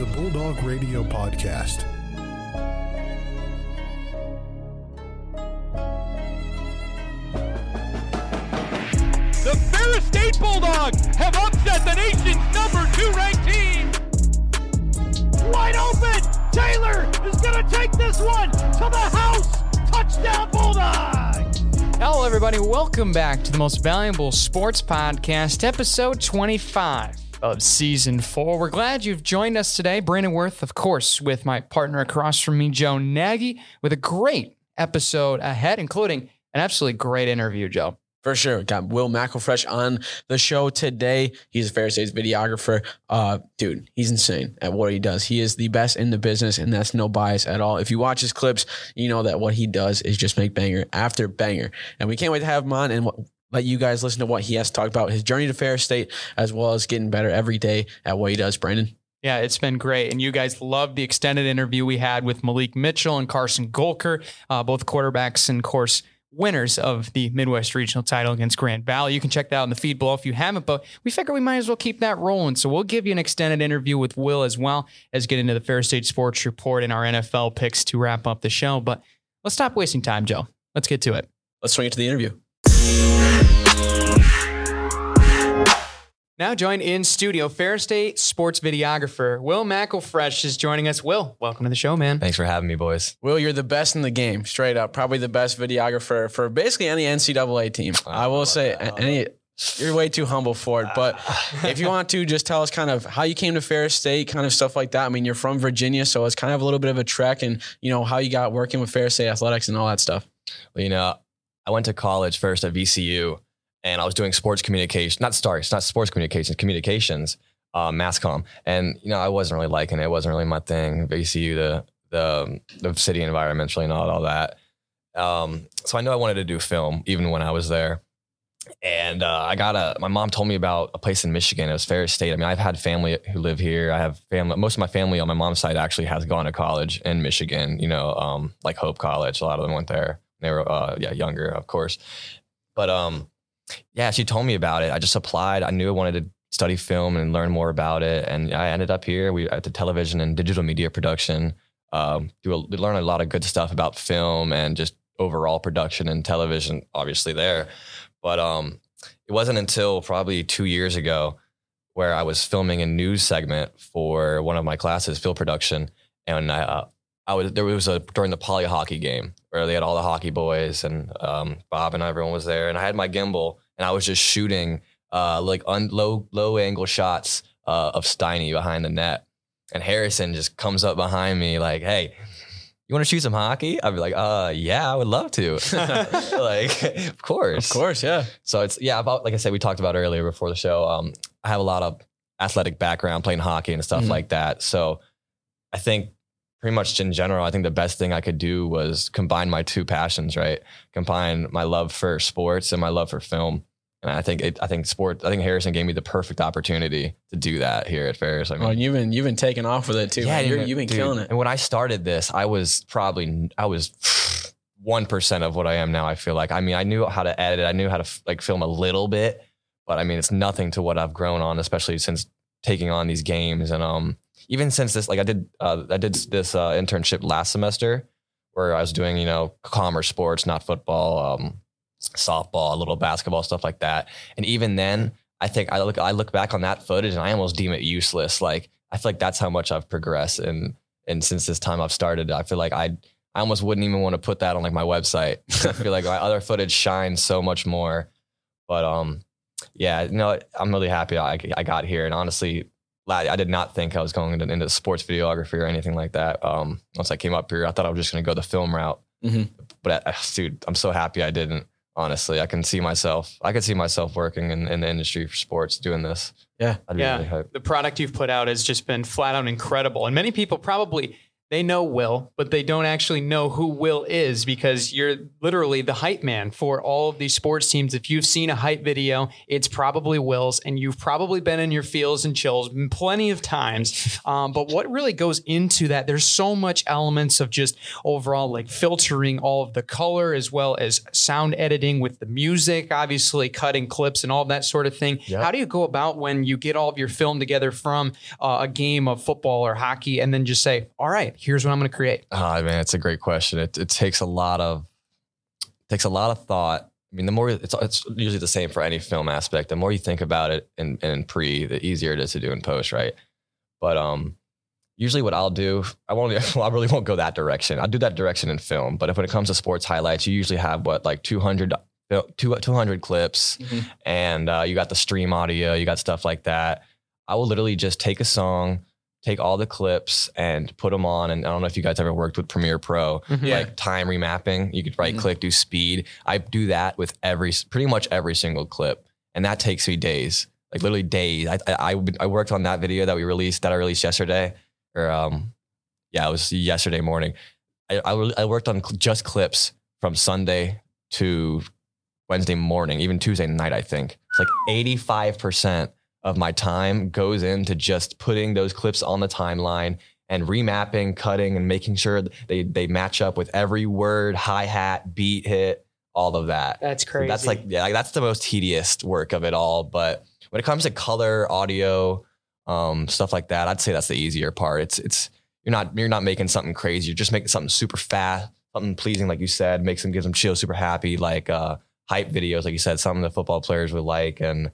is a Bulldog Radio podcast. The Ferris State Bulldogs have upset the nation's number two ranked team. Wide open. Taylor is going to take this one to the house. Touchdown Bulldogs. Hello, everybody. Welcome back to the most valuable sports podcast, episode 25 of season four. We're glad you've joined us today. Brandon Worth, of course, with my partner across from me, Joe Nagy, with a great episode ahead, including an absolutely great interview, Joe. For sure. We got Will McElfresh on the show today. He's a Ferris State's videographer. Uh, dude, he's insane at what he does. He is the best in the business, and that's no bias at all. If you watch his clips, you know that what he does is just make banger after banger. And we can't wait to have him on and let you guys listen to what he has to talk about his journey to Ferris State, as well as getting better every day at what he does. Brandon. Yeah, it's been great. And you guys loved the extended interview we had with Mylik Mitchell and Carson Gulker, uh, both quarterbacks and, course, winners of the Midwest Regional title against Grand Valley. You can check that out in the feed below if you haven't, but we figure we might as well keep that rolling. So we'll give you an extended interview with Will as well as get into the Ferris State Sports Report and our NFL picks to wrap up the show. But let's stop wasting time, Joe. Let's get to it. Let's swing it to the interview. Now joined in studio, Ferris State sports videographer Will McElfresh is joining us. Will, welcome to the show, man. Thanks for having me, boys. Will, you're the best in the game, straight up. Probably the best videographer for basically any NCAA team. I will say, any. You're way too humble for it, but ah. if you want to, just tell us kind of how you came to Ferris State, kind of stuff like that. I mean, you're from Virginia, so it's kind of a little bit of a trek, and you know how you got working with Ferris State athletics and all that stuff. Well, you know, I went to college first at VCU, and I was doing sports communication, not it's not sports communications, communications, uh, mass comm. And, you know, I wasn't really liking it. It wasn't really my thing. VCU, the, the, the city environment's really not all that. Um, so I knew I wanted to do film even when I was there. And uh, I got a, my mom told me about a place in Michigan. It was Ferris State. I mean, I've had family who live here. I have family, most of my family on my mom's side actually has gone to college in Michigan, you know, um, like Hope College. A lot of them went there. They were, uh, yeah, younger, of course. But, um, yeah, she told me about it. I just applied. I knew I wanted to study film and learn more about it, and I ended up here. We at the television and digital media production. Um, do learn a lot of good stuff about film and just overall production and television. Obviously there, but um, it wasn't until probably two years ago where I was filming a news segment for one of my classes, film production, and I, uh, I was there was a during the poly hockey game where they had all the hockey boys and um, Bob and everyone was there, and I had my gimbal and I was just shooting uh, like un- low low angle shots uh, of Steiny behind the net, and Harrison just comes up behind me like, "Hey, you want to shoot some hockey?" I'd be like, "Uh, yeah, I would love to." like, of course, Of course, yeah. So it's yeah, about like I said, we talked about earlier before the show. Um, I have a lot of athletic background, playing hockey and stuff Mhm. like that. So I think pretty much in general, I think the best thing I could do was combine my two passions, right? Combine my love for sports and my love for film. And I think it, I think sport. I think Harrison gave me the perfect opportunity to do that here at Ferris. I mean, Well, you've been you've been taking off with it too. man. you're, you've been dude. killing it. And when I started this, I was probably I was one percent of what I am now. I feel like. I mean, I knew how to edit. I knew how to like film a little bit, but I mean, it's nothing to what I've grown on, especially since taking on these games and um even since this like I did uh, I did this uh, internship last semester where I was doing you know commerce sports, not football, um, softball, a little basketball stuff like that. And even then, I think I look I look back on that footage and I almost deem it useless. Like I feel like that's how much I've progressed and and since this time I've started, I feel like I I almost wouldn't even want to put that on like my website. I feel like my other footage shines so much more. But um, yeah, no, I'm really happy I, I got here. And honestly, I did not think I was going into, into sports videography or anything like that. Um, once I came up here, I thought I was just going to go the film route. Mhm. But uh, dude, I'm so happy I didn't. Honestly, I can see myself. I could see myself working in, in the industry for sports doing this. Yeah. I'd be Yeah. really hyped. the product you've put out has just been flat out incredible. And many people probably they know Will, but they don't actually know who Will is because you're literally the hype man for all of these sports teams. If you've seen a hype video, it's probably Will's, and you've probably been in your feels and chills plenty of times. Um, but what really goes into that? There's so much elements of just overall like filtering all of the color as well as sound editing with the music, obviously cutting clips and all that sort of thing. Yep. How do you go about when you get all of your film together from uh, a game of football or hockey and then just say, all right, here's what I'm going to create? Ah, man, it's a great question. It, it takes a lot of takes a lot of thought. I mean, the more it's it's usually the same for any film aspect. The more you think about it in, in pre, the easier it is to do in post, right? But um, usually what I'll do, I won't, well, I really won't go that direction. I'll do that direction in film. But if when it comes to sports highlights, you usually have what like 200, uh, two- 200 clips, Mhm. and uh, you got the stream audio, you got stuff like that. I will literally just take a song, take all the clips, and put them on. And I don't know if you guys ever worked with Premiere Pro, Yeah. like time remapping. You could right Mhm. click, do speed. I do that with every, pretty much every single clip, and that takes me days, like literally days. I I, I, worked on that video that we released, that I released yesterday, or um, yeah, it was yesterday morning. I I, I worked on cl- just clips from Sunday to Wednesday morning, even Tuesday night. I think it's like eighty five percent of my time goes into just putting those clips on the timeline and remapping, cutting, and making sure they they match up with every word, hi hat, beat hit, all of that. That's crazy. That's like yeah, like, that's the most tedious work of it all. But when it comes to color, audio, um, stuff like that, I'd say that's the easier part. It's it's you're not you're not making something crazy. You're just making something super fast, something pleasing, like you said, makes them gives them chill, super happy, like uh, hype videos, like you said, something the football players would like. And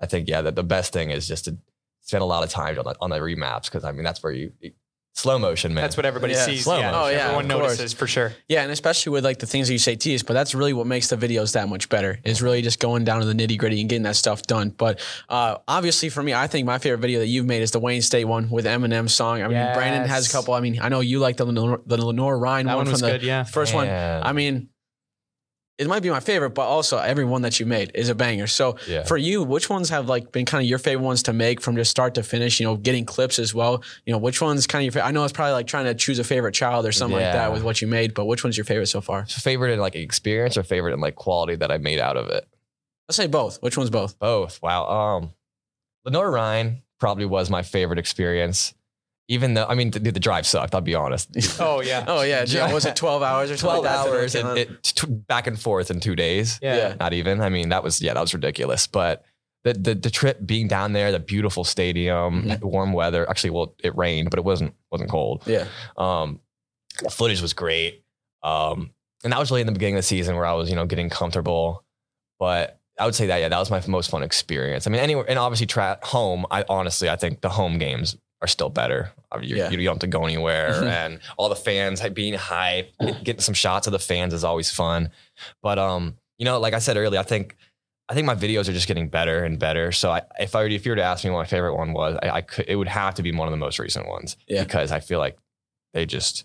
I think yeah, that the best thing is just to spend a lot of time on the, on the remaps because I mean that's where you slow motion, man. That's what everybody Yeah. sees. Slow Yeah, motion. Oh, yeah, everyone notices for sure. Yeah, and especially with like the things that you say tease, but that's really what makes the videos that much better. Is really just going down to the nitty gritty and getting that stuff done. But uh, obviously, for me, I think my favorite video that you've made is the Wayne State one with Eminem song. I mean, Brandon has a couple. I mean, I know you like the Lenore, the Lenoir-Rhyne That one, one was from the good. Yeah. first one. I mean, it might be my favorite, but also every one that you made is a banger. So Yeah. for you, which ones have like been kind of your favorite ones to make from just start to finish? You know, getting clips as well. You know, which one's kind of your favorite? I know it's probably like trying to choose a favorite child or something like that with what you made, but which one's your favorite so far? favorite in like experience or favorite in like quality that I made out of it. Let's say both. Which one's both? Both. Wow. Um, Lenoir-Rhyne probably was my favorite experience. Even though, I mean, the, the drive sucked. I'll be honest. Oh yeah. Oh yeah, yeah. Was it twelve hours or? Twelve like that that hours and out? it, t- back and forth in two days. Yeah. Yeah. Not even. I mean, that was yeah, that was ridiculous. But the the, the trip being down there, the beautiful stadium, Mhm. warm weather. Actually, well, it rained, but it wasn't wasn't cold. yeah. Um, the footage was great. Um, and that was really in the beginning of the season where I was, you know, getting comfortable. But I would say that, yeah, that was my most fun experience. I mean, anywhere, and obviously, tra- home, I honestly, I think the home games are still better. I mean, You, Yeah. you don't have to go anywhere. And all the fans being hype, getting some shots of the fans is always fun. But, um, you know, like I said earlier, I think, I think my videos are just getting better and better. So I, if I if you were to ask me what my favorite one was, I, I could, it would have to be one of the most recent ones Yeah. because I feel like they just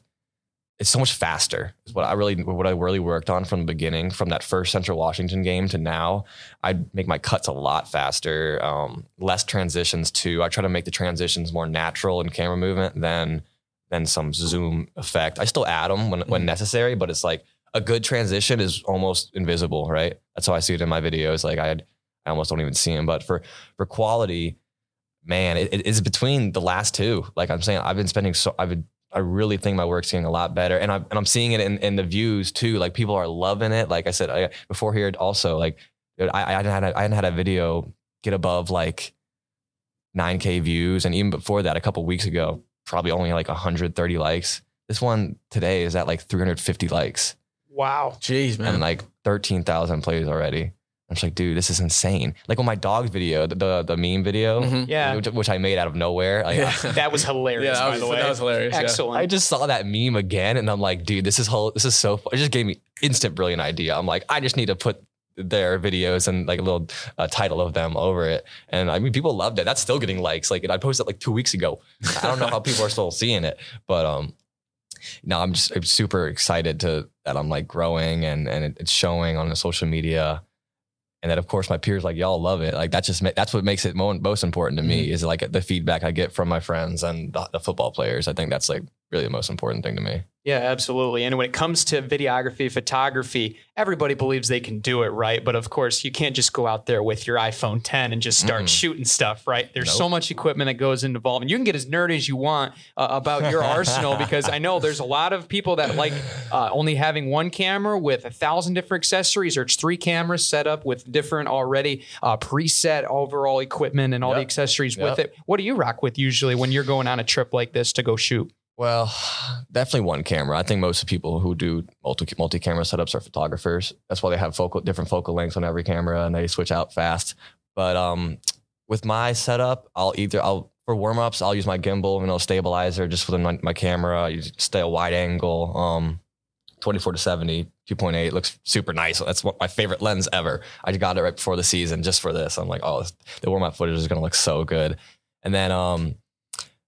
it's so much faster is what I really what I really worked on from the beginning from that first Central Washington game to now. I make my cuts a lot faster um, less transitions too. I try to make the transitions more natural in camera movement than than some zoom effect. I still add them when, when necessary but it's like a good transition is almost invisible right? That's how I see it in my videos. Like I I almost don't even see them but for for quality man it, it is between the last two. Like I'm saying I've been spending so I've been I really think my work's getting a lot better, and I'm and I'm seeing it in, in the views too. Like people are loving it. Like I said I, before here, also like I I hadn't had a, I hadn't had a video get above like 9k views, and even before that, a couple weeks ago, probably only like 130 likes. This one today is at like 350 likes Wow. Jeez, man. and like 13,000 plays already. I'm just like, dude, this is insane. Like on my dog video, the the, the meme video, Mhm. Yeah. which, which I made out of nowhere. Like, Yeah. That was hilarious. Yeah, that by was- the way. that was hilarious, yeah. Excellent. I just saw that meme again, and I'm like, dude, this is whole. This is so. Fun. It just gave me instant brilliant idea. I'm like, I just need to put their videos and like a little uh, title of them over it, and I mean, people loved it. That's still getting likes. Like, I posted like two weeks ago. I don't know how people are still seeing it, but um, no, I'm just I'm super excited to that I'm like growing and and it- it's showing on the social media. And that, of course, my peers like y'all love it. Like that just ma- that's what makes it mo- most important to me mm-hmm. is like the feedback I get from my friends and the, the football players. I think that's like really the most important thing to me. Yeah, absolutely. And when it comes to videography, photography, everybody believes they can do it, right? But of course, you can't just go out there with your iPhone 10 and just start Mm-mm. shooting stuff, right? There's Nope. so much equipment that goes involved. And you can get as nerdy as you want uh, about your arsenal because I know there's a lot of people that like uh, only having one camera with a thousand different accessories or it's three cameras set up with different already uh, preset overall equipment and all the Yep. accessories with it. What do you rock with usually when you're going on a trip like this to go shoot? Well, definitely one camera. I think most of the people who do multi multi camera setups are photographers. That's why they have focal different focal lengths on every camera and they switch out fast. But um, with my setup, I'll either I'll for warm ups I'll use my gimbal, you know, stabilizer just within my, my camera. Use stay a wide angle. Um, 24 to 70, 2.8 looks super nice. That's what my favorite lens ever. I got it right before the season just for this. I'm like, oh, the warm up footage is gonna look so good. And then um,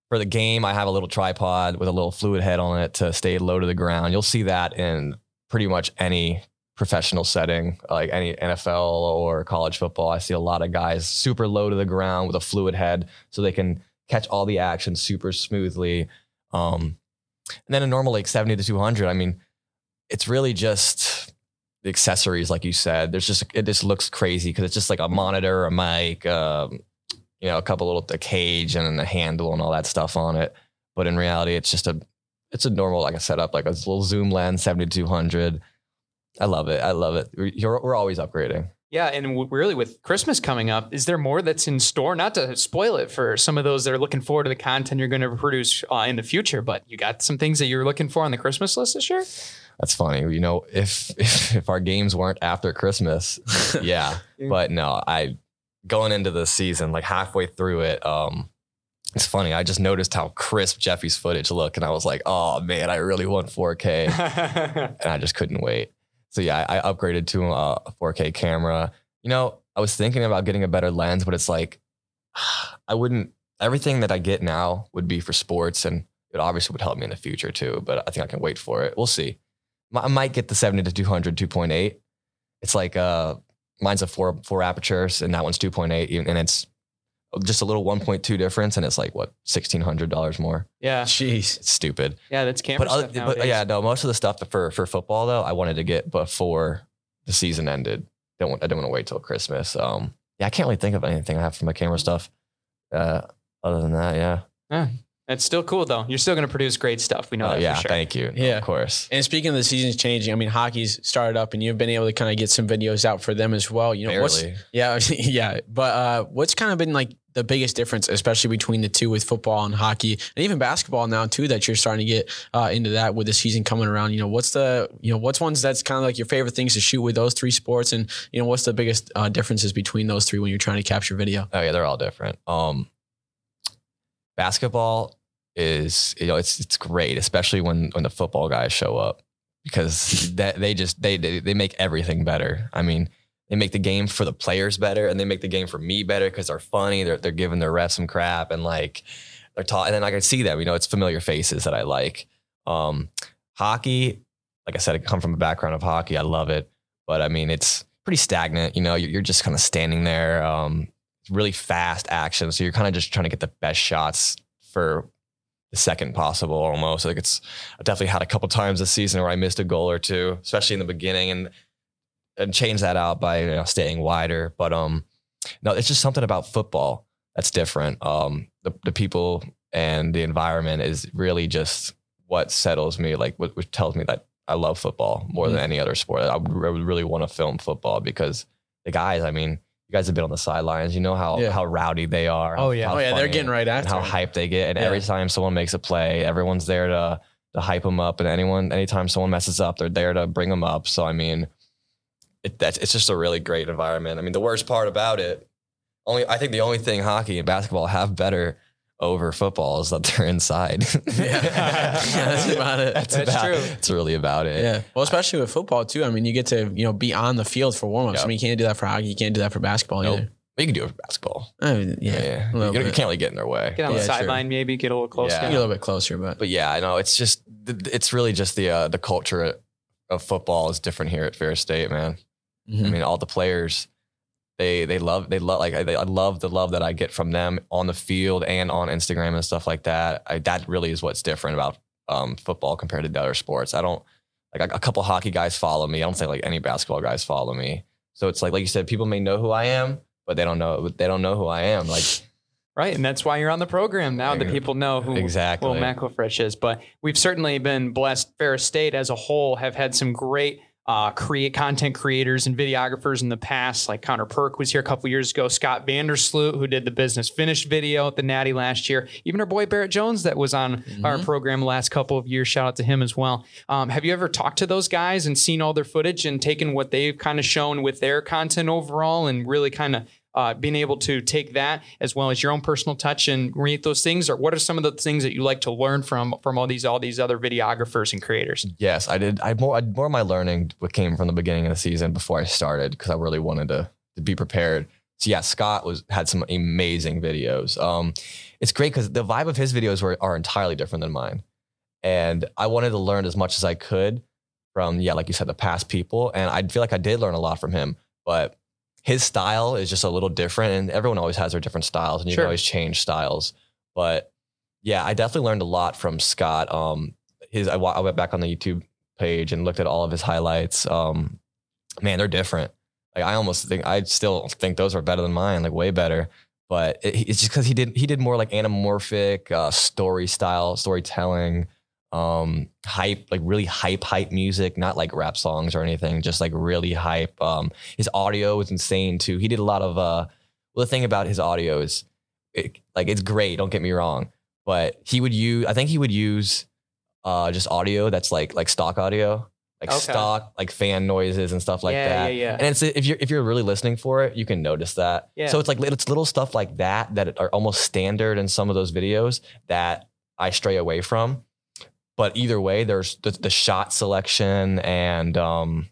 for the game, I have a little tripod with a little fluid head on it to stay low to the ground. You'll see that in pretty much any professional setting, like any NFL or college football. I see a lot of guys super low to the ground with a fluid head so they can catch all the action super smoothly. Um, and then a normal like 70 to 200, I mean, it's really just the accessories, like you said. There's just, it just looks crazy because it's just like a monitor, a mic, um, you know, a couple little the cage and then a handle and all that stuff on it. But in reality, it's just a it's a normal like a setup, like a little zoom lens, seventy two hundred. I love it. I love it. We're, you're, we're always upgrading. Yeah, and w- really with Christmas coming up, is there more that's in store? Not to spoil it for some of those that are looking forward to the content you're going to produce uh, in the future, but you got some things that you're looking for on the Christmas list this year. That's funny. You know, if if, if our games weren't after Christmas. Yeah. But no, I going into the season, like halfway through it, um, it's funny. I just noticed how crisp Jeffy's footage looked, and I was like, oh man, I really want 4K. and I just couldn't wait. So yeah, I, I upgraded to a, a 4K camera. You know, I was thinking about getting a better lens, but it's like I wouldn't. Everything that I get now would be for sports, and it obviously would help me in the future too. But I think I can wait for it. We'll see. I might get the 70 to 200 2.8. It's like uh, mine's a four four apertures, and that one's 2.8, and it's just a little 1.2 difference, and it's like what sixteen hundred dollars more. yeah, Jeez. It's stupid yeah, that's camera but, other, stuff but nowadays. yeah, no, most of the stuff for for football though, I wanted to get before the season ended. Don't want, I didn't want to wait till Christmas. Um, yeah, I can't really think of anything I have for my camera stuff. Uh, other than that, Yeah. yeah, It's still cool though. You're still going to produce great stuff. We know Oh, that yeah, for sure. thank you. Yeah. of course. And speaking of the seasons changing, I mean, hockey's started up, and you've been able to kind of get some videos out for them as well. You know, what's yeah, yeah. But uh, what's kind of been like the biggest difference, especially between the two with football and hockey, and even basketball now too, that you're starting to get uh, into that with the season coming around. You know, what's the you know what's ones that's kind of like your favorite things to shoot with those three sports, and you know what's the biggest uh, differences between those three when you're trying to capture video? Oh yeah, they're all different. Um, basketball is you know it's it's great, especially when when the football guys show up because that they just they, they they make everything better. I mean, they make the game for the players better, and they make the game for me better because they're funny. They're they're giving their refs some crap, and like they're taught, and then I can see them. You know, it's familiar faces that I like. Um, hockey, like I said, I come from a background of hockey. I love it, but I mean, it's pretty stagnant. You know, you're, you're just kind of standing there. Um, really fast action, so you're kind of just trying to get the best shots for the second possible almost. Like it's I definitely had a couple times this season where I missed a goal or two, especially in the beginning, and and change that out by you know, staying wider. But um, no, it's just something about football that's different. Um, the the people and the environment is really just what settles me, like what, what tells me that I love football more than any other sport. I would, I would really want to film football because the guys, I mean, you guys have been on the sidelines. You know how Yeah. how rowdy they are. Oh, how- yeah. Oh yeah, they're getting right and after. how it. hyped they get. And Yeah. every time someone makes a play, everyone's there to to hype them up. And anyone, anytime someone messes up, they're there to bring them up. So I mean, it, that's it's just a really great environment. I mean, the worst part about it, only I think the only thing hockey and basketball have better over football is that they're inside. Yeah. That's about it. That's, That's about, true. It's really about it. Yeah. Well, especially with football too. I mean, you get to you know be on the field for warm ups. I mean, you can't do that for hockey. You can't do that for basketball Nope. either. But you can do it for basketball. I mean, yeah, Yeah, a You, you can't really get in their way. Get on Yeah, the sideline, maybe get a little closer. Yeah. Get a little bit closer, but But yeah, I know it's just it's really just the uh, the culture of football is different here at Ferris State, man. I Mhm. mean, all the players, they they love they love like I, I love the love that I get from them on the field and on Instagram and stuff like that. I, that really is what's different about um, football compared to the other sports. I don't like a, a couple hockey guys follow me. I don't think like any basketball guys follow me. So it's like like you said, people may know who I am, but they don't know they don't know who I am. Like Right, and that's why you're on the program now that people know who Exactly. Will McElfresh is. But we've certainly been blessed. Ferris State as a whole have had some great uh, create content creators and videographers in the past. Like Connor Perk was here a couple years ago. Scott Vandersloot, who did the business finish video at the Natty last year. Even our boy Barrett Jones that was on our program the last couple of years. Shout out to him as well. Um, have you ever talked to those guys and seen all their footage and taken what they've kind of shown with their content overall and really kind of uh, being able to take that as well as your own personal touch and read those things, or what are some of the things that you like to learn from from all these all these other videographers and creators? Yes, I did. I more I, more of my learning came from the beginning of the season before I started because I really wanted to to be prepared. So yeah, Scott was had some amazing videos. Um, it's great because the vibe of his videos were are entirely different than mine, and I wanted to learn as much as I could from yeah, like you said, the past people, and I feel like I did learn a lot from him. But his style is just a little different, and everyone always has their different styles, and you Sure. can always change styles. But yeah, I definitely learned a lot from Scott. Um, his I, I went back on the YouTube page and looked at all of his highlights. Um, man, they're different. Like I almost think I still think those are better than mine, like way better. But it, it's just because he did he did more like anamorphic uh, story style storytelling, um, hype like really hype hype music, not like rap songs or anything, just like really hype. Um, his audio was insane too. He did a lot of uh. Well, the thing about his audio is, it, like it's great. Don't get me wrong, but he would use. I think he would use uh, just audio that's like like stock audio, like Okay. stock like fan noises and stuff like yeah, that. yeah, yeah. And it's if you're if you're really listening for it, you can notice that. Yeah. So it's like it's little stuff like that that are almost standard in some of those videos that I stray away from. But either way, there's the, the shot selection and um,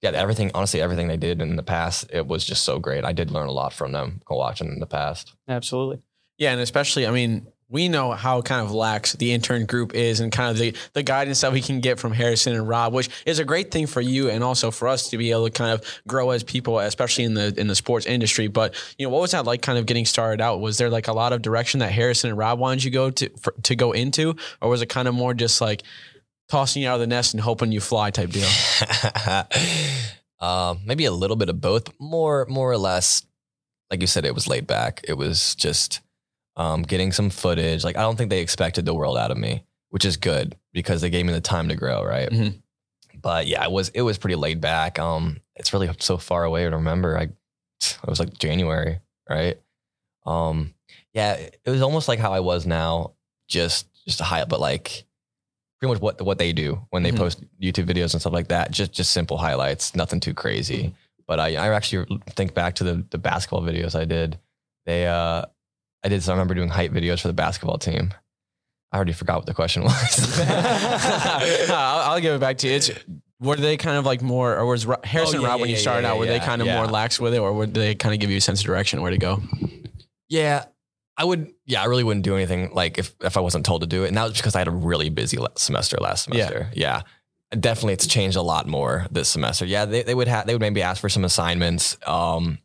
yeah, everything. Honestly, everything they did in the past, it was just so great. I did learn a lot from them co watching in the past. Absolutely. Yeah, and especially, I mean, we know how kind of lax the intern group is and kind of the, the guidance that we can get from Harrison and Rob, which is a great thing for you and also for us to be able to kind of grow as people, especially in the in the sports industry. But you know, what was that like kind of getting started out? Was there like a lot of direction that Harrison and Rob wanted you go to for, to go into, or was it kind of more just like tossing you out of the nest and hoping you fly type deal? um, maybe a little bit of both, more more or less, like you said, it was laid back. It was just um, getting some footage. Like I don't think they expected the world out of me, which is good because they gave me the time to grow, right? Mhm. But yeah, it was it was pretty laid back. Um, it's really so far away to remember. I it was like January, right? Um, yeah, it was almost like how I was now, just just a high, but like pretty much what what they do when they Mhm. post YouTube videos and stuff like that. Just just simple highlights, nothing too crazy. But I I actually think back to the the basketball videos I did. They uh I did so I remember doing hype videos for the basketball team. I already forgot what the question was. I'll, I'll give it back to you. It's were they kind of like more, or was Harrison Oh, yeah, Rob when you yeah, started yeah, out? Were they kind of yeah. more lax with it, or would they kind of give you a sense of direction where to go? Yeah, I would. Yeah, I really wouldn't do anything like if if I wasn't told to do it, and that was because I had a really busy semester last Yeah. semester. Yeah, definitely, it's changed a lot more this semester. Yeah, they, they would have they would maybe ask for some assignments. Um,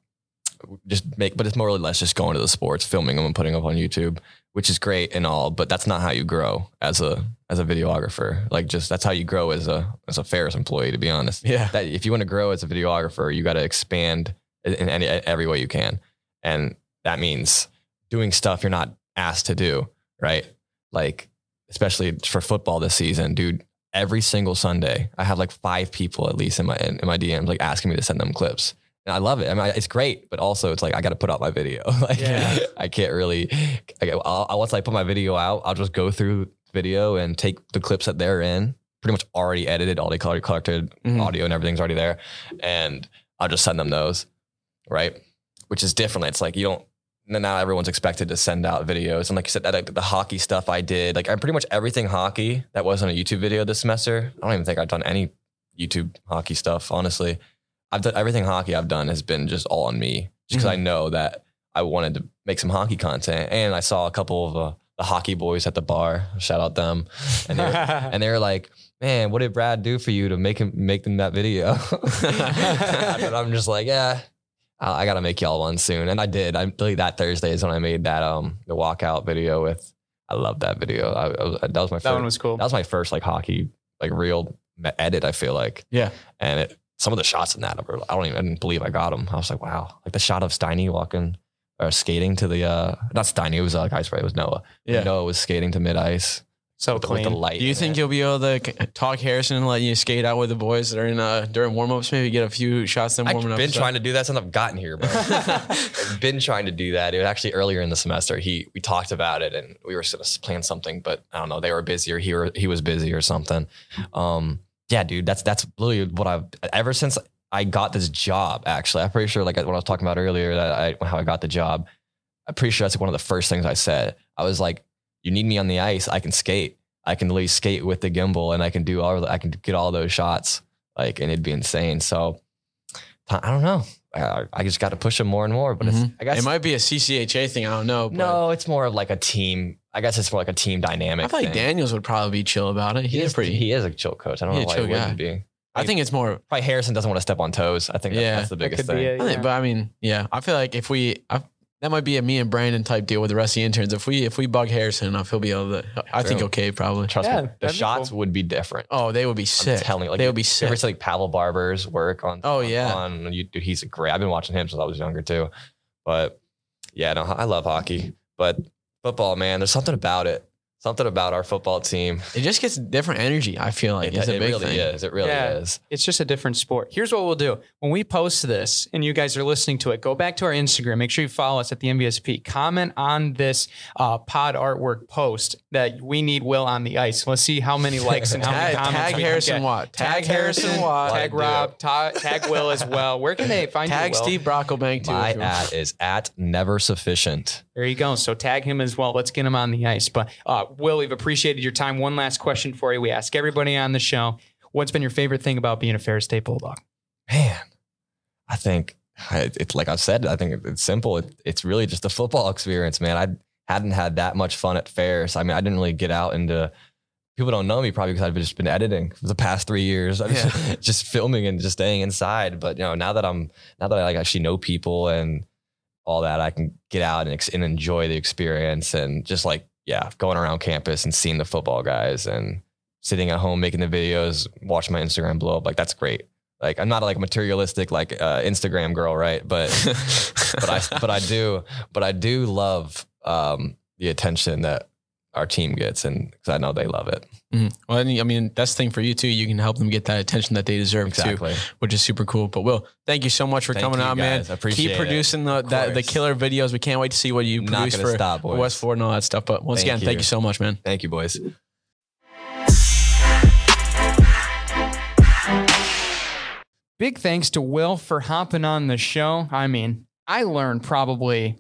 just make, but it's more or less just going to the sports, filming them, and putting them up on YouTube, which is great and all. But that's not how you grow as a as a videographer. Like, just that's how you grow as a as a Ferris employee. To be honest, Yeah. that if you want to grow as a videographer, you got to expand in, in any every way you can, and that means doing stuff you're not asked to do, right? Like especially for football this season, dude. Every single Sunday, I have like five people at least in my in, my DMs like asking me to send them clips. And I love it. I mean, it's great, but also it's like I got to put out my video. like Yeah. I can't really. I, I'll, once I put my video out, I'll just go through video and take the clips that they're in, pretty much already edited, already color collected, Mhm. audio and everything's already there, and I'll just send them those, right? Which is different. It's like you don't. Now everyone's expected to send out videos, and like you said, that like the hockey stuff I did, like I'm pretty much everything hockey that wasn't a YouTube video this semester. I don't even think I've done any YouTube hockey stuff, honestly. I've done everything hockey I've done has been just all on me, just because I know that I wanted to make some hockey content, and I saw a couple of uh, the hockey boys at the bar. Shout out them, and they were, and they were like, "Man, what did Brad do for you to make him make them that video?" but I'm just like, "Yeah, I, I got to make y'all one soon," and I did. I believe that Thursday is when I made that um the walkout video with I love that video. I, I that was my That first, one was cool. that was my first like hockey like real edit. I feel like Yeah. and it, some of the shots in that were, I don't even I didn't believe I got them. I was like wow, like the shot of Steiny walking or skating to the uh not Steiny it was uh, guys right it was Noah. Yeah. Noah was skating to mid ice so with, the- with clean. the light. Do you think it. you'll be able to talk Harrison and let you skate out with the boys during uh, during warm ups? Maybe get a few shots then I've warming up. been trying to do that since I've gotten here, bro. I've been trying to do that. It was actually earlier in the semester. He we talked about it and we were going to plan something, but I don't know. They were busy or he were, he was busy or something. Um, yeah, dude, that's that's literally what I've ever since I got this job. Actually, I'm pretty sure like what I was talking about earlier that I how I got the job. I'm pretty sure that's like one of the first things I said. I was like, "You need me on the ice. I can skate. I can least skate with the gimbal, and I can do all. I can get all those shots. Like, and it'd be insane." So I don't know. I, I just got to push him more and more. But it's, Mhm. I guess it might be a CCHA thing. I don't know. But no, it's more of like a team. I guess it's more like a team dynamic. I feel like. Daniels would probably be chill about it. He He's is pretty. He is a chill coach. I don't know why he wouldn't guy. be. I think it's more. Probably Harrison doesn't want to step on toes. I think Yeah. that's the biggest could be thing. I think, but I mean, yeah, I feel like if we, I, that might be a me and Brandon type deal with the rest of the interns. If we if we bug Harrison enough, he'll be able to. I think True. okay, probably. Trust Yeah, me, the that'd be shots cool. would be different. Oh, they would be sick. I'm telling you, like they would be You ever sick. see like Pavel Barber's work on? Oh, on- yeah. on you, dude, he's great. I've been watching him since I was younger too. But yeah, no, I love hockey, but football, man, there's something about it. Something about our football team. It just gets different energy. I feel like It, it's a it big really thing. is. It really Yeah. is. It's just a different sport. Here's what we'll do. When we post this and you guys are listening to it, go back to our Instagram. Make sure you follow us at the MVSP. Comment on this uh, pod artwork post that we need Will on the ice. Let's see how many likes and how many Tag, comments tag we can Harrison get. Watt. Tag, Tag Harrison Harrison, Watt. Tag Rob. ta- tag Will as well. Where can they find Tag you, Will? Steve Brocklebank too. My if you want. at is at never sufficient. There you go. So tag him as well. Let's get him on the ice. But uh, Will, we've appreciated your time. One last question for you. We ask everybody on the show, what's been your favorite thing about being a Ferris State Bulldog? man, I think it's like I've said. I think it's simple. It, it's really just a football experience, man. I hadn't had that much fun at Ferris. I mean, I didn't really get out into. People don't know me probably because I've just been editing for the past three years, I just, just filming and just staying inside. But you know, now that I'm now that I like actually know people and all that, I can get out and, ex- and enjoy the experience and just like yeah, going around campus and seeing the football guys and sitting at home making the videos, watching my Instagram blow up. Like that's great. Like I'm not like materialistic like uh, Instagram girl, right? But but I but I do but I do love um, the attention that our team gets, and because I know they love it. Mhm. Well, I mean, that's the thing for you too. You can help them get that attention that they deserve Exactly. too, which is super cool. But Will, thank you so much for Thank coming you, out, guys. I man. appreciate Keep it. producing the that, the killer videos. We can't wait to see what you Not produce for, stop, boys. West Ford and all that stuff. But once Thank again, you. thank you so much, man. Thank you, boys. Big thanks to Will for hopping on the show. I mean, I learned probably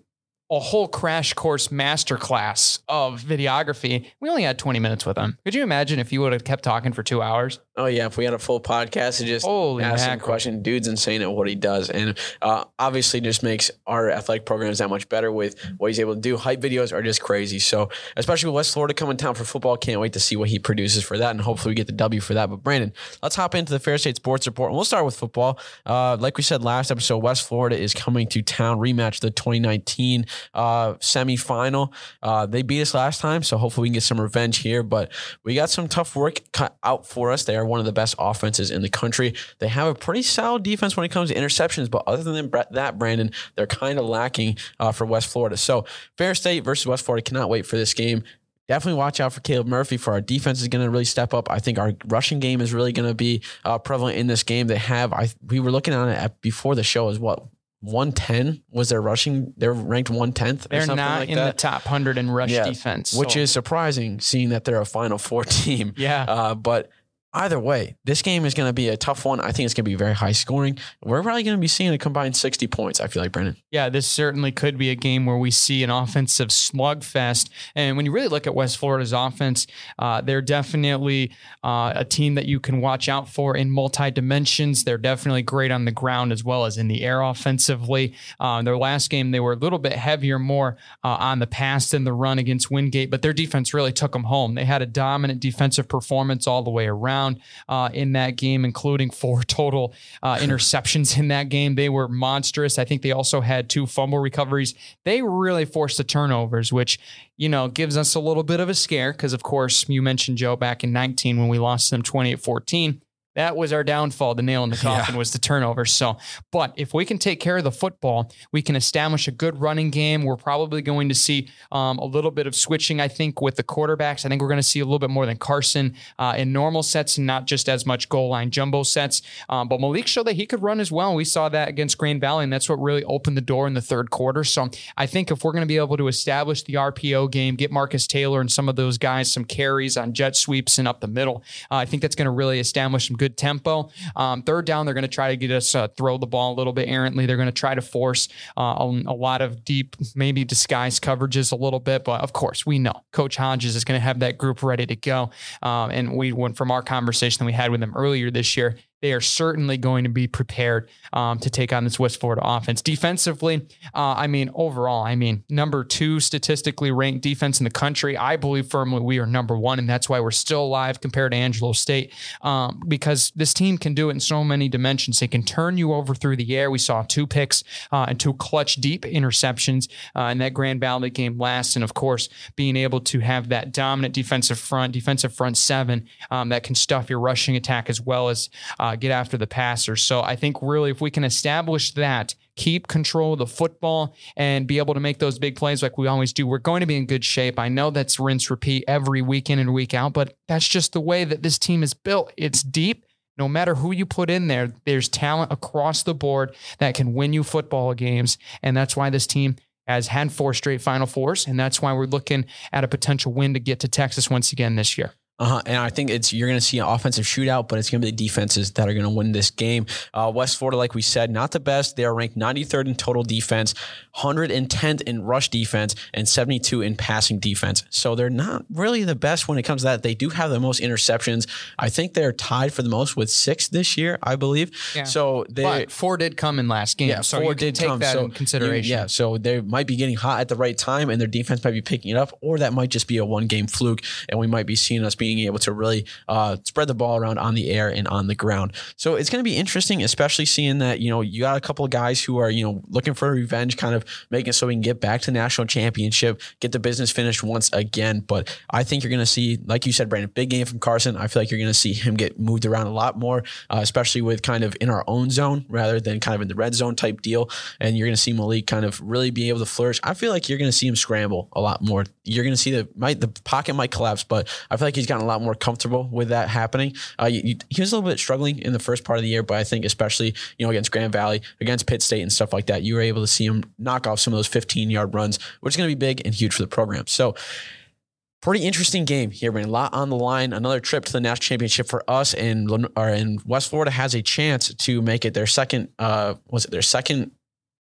a whole crash course masterclass of videography. We only had 20 minutes with him. Could you imagine if you would have kept talking for two hours? Oh yeah, if we had a full podcast to just Holy ask him a question, dude's insane at what he does, and uh, obviously just makes our athletic programs that much better with what he's able to do. Hype videos are just crazy. So especially with West Florida coming town for football, can't wait to see what he produces for that, and hopefully we get the W for that. But Brandon, let's hop into the Ferris State Sports Report, and we'll start with football. Uh, like we said last episode, West Florida is coming to town rematch the 2019 uh, semifinal. Uh, they beat us last time, so hopefully we can get some revenge here. But we got some tough work cut out for us. They are one of the best offenses in the country. They have a pretty solid defense when it comes to interceptions, but other than that, Brandon, they're kind of lacking uh, for West Florida. So Ferris State versus West Florida cannot wait for this game. Definitely watch out for Caleb Murphy. For our defense is going to really step up. I think our rushing game is really going to be uh, prevalent in this game. They have. I we were looking on it at, before the show as what 110 was their rushing. They're ranked 110th. They're something not like in that. the top 100 in rush Yeah, defense. which So, is surprising, seeing that they're a Final Four team. yeah. Uh, but either way, this game is going to be a tough one. I think it's going to be very high scoring. We're probably going to be seeing a combined 60 points. I feel like Brennan. Yeah, this certainly could be a game where we see an offensive slugfest. And when you really look at West Florida's offense, uh, they're definitely uh, a team that you can watch out for in multi dimensions. They're definitely great on the ground as well as in the air offensively. Uh, their last game, they were a little bit heavier, more uh, on the pass than the run against Wingate, but their defense really took them home. They had a dominant defensive performance all the way around. Uh, in that game, including four total uh, interceptions in that game. They were monstrous. I think they also had two fumble recoveries. They really forced the turnovers, which you know gives us a little bit of a scare because, of course, you mentioned Joe back in 19 when we lost them 28 14 that was our downfall. The nail in the coffin yeah. was the turnover. So, but if we can take care of the football, we can establish a good running game. We're probably going to see um, a little bit of switching, I think, with the quarterbacks. I think we're going to see a little bit more than Carson uh, in normal sets and not just as much goal line jumbo sets. Um, but Mylik showed that he could run as well. We saw that against Grand Valley, and that's what really opened the door in the third quarter. So I think if we're going to be able to establish the RPO game, get Marcus Taylor and some of those guys some carries on jet sweeps and up the middle, uh, I think that's going to really establish some good good tempo. Um, third down, they're going to try to get us uh, throw the ball a little bit errantly. They're going to try to force uh, a, a, lot of deep, maybe disguised coverages a little bit. But of course, we know Coach Hodges is going to have that group ready to go. Um, and we went from our conversation that we had with him earlier this year they are certainly going to be prepared um, to take on this West Florida offense. Defensively, uh, I mean, overall, I mean, number two statistically ranked defense in the country. I believe firmly we are number one, and that's why we're still alive compared to Angelo State um, because this team can do it in so many dimensions. They can turn you over through the air. We saw two picks uh, and two clutch deep interceptions uh, in that Grand Valley game last, and of course, being able to have that dominant defensive front, defensive front seven um, that can stuff your rushing attack as well as uh, Uh, get after the passer. So I think really if we can establish that, keep control of the football and be able to make those big plays like we always do, we're going to be in good shape. I know that's rinse repeat every week in and week out, but that's just the way that this team is built. It's deep. No matter who you put in there, there's talent across the board that can win you football games. And that's why this team has had four straight Final Fours. And that's why we're looking at a potential win to get to Texas once again this year. Uh-huh. And I think it's you're going to see an offensive shootout, but it's going to be the defenses that are going to win this game. Uh, West Florida, like we said, not the best. They are ranked 93rd in total defense, 110th in rush defense, and 72 in passing defense. So they're not really the best when it comes to that. They do have the most interceptions. I think they're tied for the most with six this year, I believe. Yeah. So they but four did come in last game. Yeah, so four did take come. that so in consideration. Yeah, so they might be getting hot at the right time, and their defense might be picking it up, or that might just be a one game fluke, and we might be seeing us being able to really uh, spread the ball around on the air and on the ground. So it's going to be interesting, especially seeing that you know you got a couple of guys who are you know looking for revenge, kind of making it so we can get back to the national championship, get the business finished once again. But I think you're going to see, like you said, Brandon, big game from Carson. I feel like you're going to see him get moved around a lot more, uh, especially with kind of in our own zone rather than kind of in the red zone type deal. And you're going to see Mylik kind of really be able to flourish. I feel like you're going to see him scramble a lot more. You're going to see the might the pocket might collapse, but I feel like he's gotten a lot more comfortable with that happening. Uh, you, you, he was a little bit struggling in the first part of the year, but I think especially you know against Grand Valley, against Pitt State, and stuff like that, you were able to see him knock off some of those 15 yard runs, which is going to be big and huge for the program. So pretty interesting game here, man. A lot on the line. Another trip to the national championship for us, and or in West Florida has a chance to make it their second. Uh, was it their second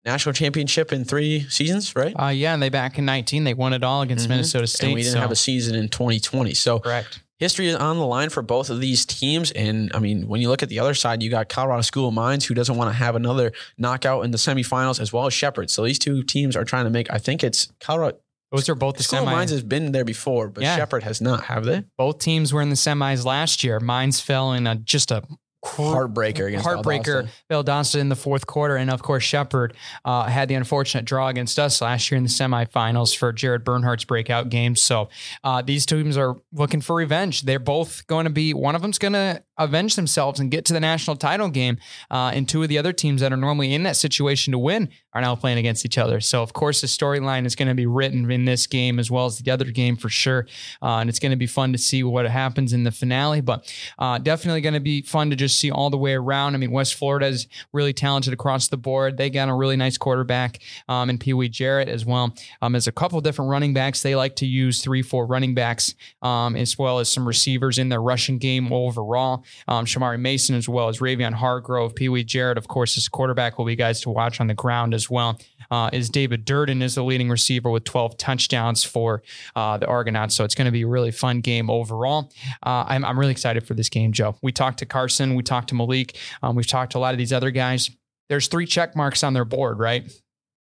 national championship in three seasons, right? Uh, yeah, and they back in 19, they won it all against mm-hmm. Minnesota State. And we didn't so. have a season in 2020. So correct. History is on the line for both of these teams. And I mean, when you look at the other side, you got Colorado School of Mines, who doesn't want to have another knockout in the semifinals, as well as Shepherd. So these two teams are trying to make, I think it's Colorado. Those are both the School semi. Mines has been there before, but yeah. Shepherd has not, have they? Both teams were in the semis last year. Mines fell in a, just a heartbreaker against heartbreaker Bill Valdosta in the fourth quarter, and of course Shepherd uh, had the unfortunate draw against us last year in the semifinals for Jared Bernhardt's breakout game. So uh, these teams are looking for revenge. They're both going to be one of them's going to avenge themselves and get to the national title game, uh, and two of the other teams that are normally in that situation to win are now playing against each other. So of course the storyline is going to be written in this game as well as the other game for sure, uh, and it's going to be fun to see what happens in the finale. But uh, definitely going to be fun to just see all the way around. I mean, West Florida is really talented across the board. They got a really nice quarterback um, in Pee Wee Jarrett as well. Um, as a couple different running backs, they like to use three, four running backs um, as well as some receivers in their rushing game overall. Um, Shamari Mason as well as Ravion Hargrove. Pee Wee Jarrett, of course, his quarterback will be guys to watch on the ground as well. Uh, is David Durden is the leading receiver with 12 touchdowns for uh, the Argonauts. So it's going to be a really fun game overall. Uh, I'm, I'm really excited for this game, Joe. We talked to Carson. We we talked to Mylik. Um, we've talked to a lot of these other guys. There's three check marks on their board, right?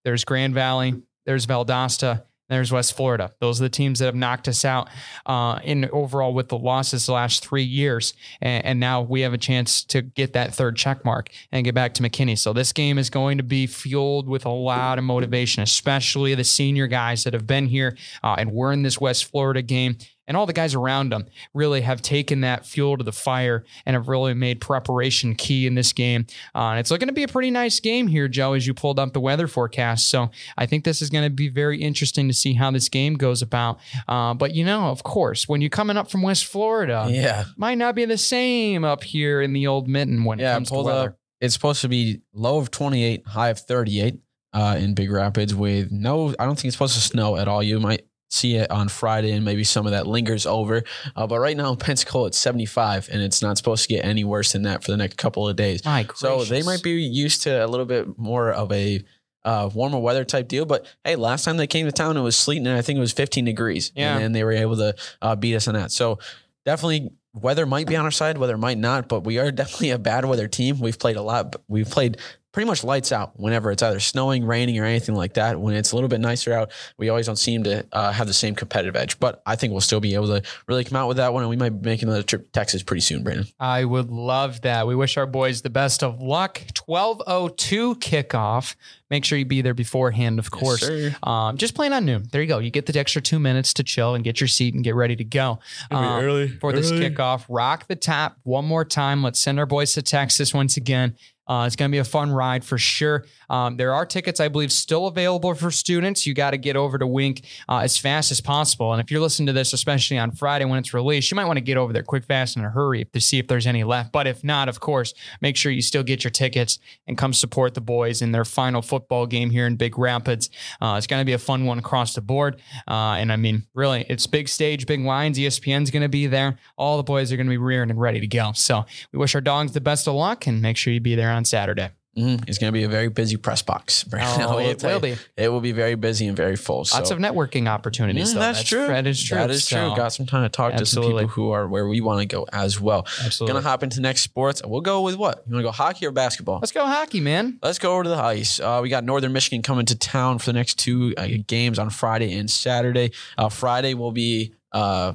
There's Grand Valley, there's Valdosta, There's West Florida. Those are the teams that have knocked us out uh, in overall with the losses the last three years. And, and now we have a chance to get that third check mark and get back to McKinney. So this game is going to be fueled with a lot of motivation, especially the senior guys that have been here uh, and were in this West Florida game and all the guys around them really have taken that fuel to the fire and have really made preparation key in this game. Uh, it's looking to be a pretty nice game here, Joe, as you pulled up the weather forecast. So I think this is going to be very interesting to see how this game goes about. Uh, but you know, of course, when you're coming up from West Florida, Yeah. might not be the same up here in the old mitten when it Yeah, comes to weather. up. It's supposed to be low of 28, high of 38 uh, in Big Rapids with no, I don't think it's supposed to snow at all. You might see it on Friday and maybe some of that lingers over. Uh, but right now in Pensacola, it's 75 and it's not supposed to get any worse than that for the next couple of days. My So they might be used to a little bit more of a uh, warmer weather type deal. But hey, last time they came to town, it was sleeting and I think it was 15 degrees. Yeah. And, they were able to uh, beat us on that. So definitely weather might be on our side, weather might not, but we are definitely a bad weather team. We've played a lot. We've played pretty much lights out whenever it's either snowing, raining, or anything like that. When it's a little bit nicer out, we always don't seem to uh, have the same competitive edge. But I think we'll still be able to really come out with that one, and we might be making another trip to Texas pretty soon, Brandon. I would love that. We wish our boys the best of luck. 1202 kickoff. Make sure you be there beforehand, of course. sir. um, just plan on noon. There you go. You get the extra two minutes to chill and get your seat and get ready to go. Um, for this kickoff. Rock the tap one more time. Let's send our boys to Texas once again. Uh, it's going to be a fun ride for sure. Um, there are tickets, I believe, still available for students. You got to get over to Wink uh, as fast as possible. And if you're listening to this, especially on Friday when it's released, you might want to get over there quick, fast, in a hurry to see if there's any left. But if not, of course, make sure you still get your tickets and come support the boys in their final football game here in Big Rapids. Uh, it's going to be a fun one across the board. Uh, and I mean, really, it's big stage, big lines. ESPN's going to be there. All the boys are going to be rearing and ready to go. So we wish our dogs the best of luck and make sure you be there on Saturday. Mhm. It's going to be a very busy press box. I Oh, will it will be. It will be very busy and very full. Lots of networking opportunities. Mm, though. that's, true. That is true. That is true. So, Got some time to talk to some people who are where we want to go as well. absolutely. Gonna hop into next sports. We'll go with what? You want to go hockey or basketball? Let's go hockey, man. Let's go over to the ice. Uh, we got Northern Michigan coming to town for the next two uh, games on Friday and Saturday. Uh, Friday will be uh,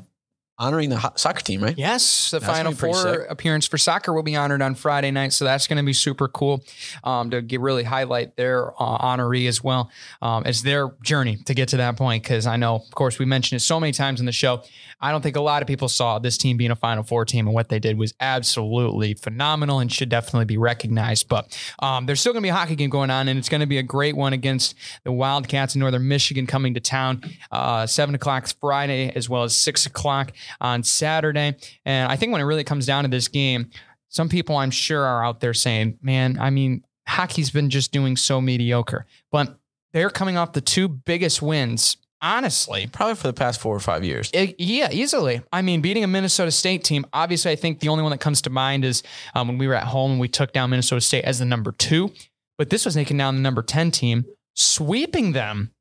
honoring the soccer team, right? Yes, the That's Final gonna be pretty Four appearance for soccer will be honored on Friday night, so that's going to be super cool um, to get, really highlight their uh, honoree as well um, as their journey to get to that point. Because I know, of course, we mentioned it so many times in the show. I don't think a lot of people saw this team being a Final Four team, and what they did was absolutely phenomenal and should definitely be recognized. But um, there's still going to be a hockey game going on, and it's going to be a great one against the Wildcats in Northern Michigan coming to town. Uh, Seven o'clock Friday, as well as six o'clock on Saturday. And I think when it really comes down to this game, some people I'm sure are out there saying, man, I mean, hockey's been just doing so mediocre. But they're coming off the two biggest wins, honestly. Probably for the past four or five years. It- yeah, easily. I mean, beating a Minnesota State team. Obviously, I think the only one that comes to mind is um, when we were at home and we took down Minnesota State as the number two. But this was taking down the number ten team, sweeping them,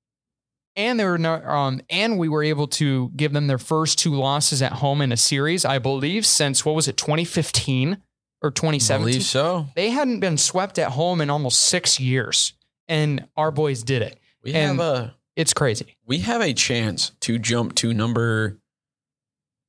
and they were no, um, and we were able to give them their first two losses at home in a series. I believe since what was it, 2015 or 2017? Believe so. They hadn't been swept at home in almost six years, and our boys did it. We And- have a It's crazy. We have a chance to jump to number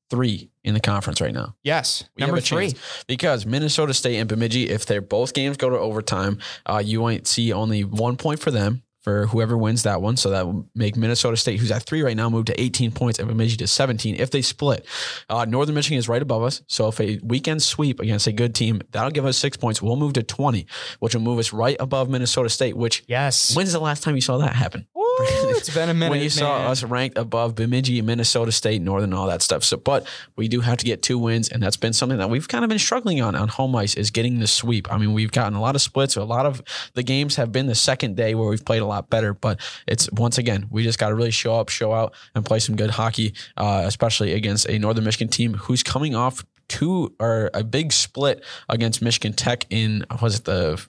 three in the conference right now. Yes, We number three. because Minnesota State and Bemidji, if their both games go to overtime, uh, you might see only one point for them for whoever wins that one. So that will make Minnesota State, who's at three right now, move to 18 points and Bemidji to 17 if they split. Uh, Northern Michigan is right above us. So if a weekend sweep against a good team, that'll give us six points. We'll move to 20, which will move us right above Minnesota State, which Yes. when's the last time you saw that happen? It's been a minute. when you saw us ranked above Bemidji, Minnesota State, Northern, all that stuff. So, but we do have to get two wins, and that's been something that we've kind of been struggling on on home ice is getting the sweep. I mean, we've gotten a lot of splits. A lot of the games have been the second day where we've played a lot better. But it's once again, we just got to really show up, show out, and play some good hockey, uh, especially against a Northern Michigan team who's coming off two or a big split against Michigan Tech in was it the?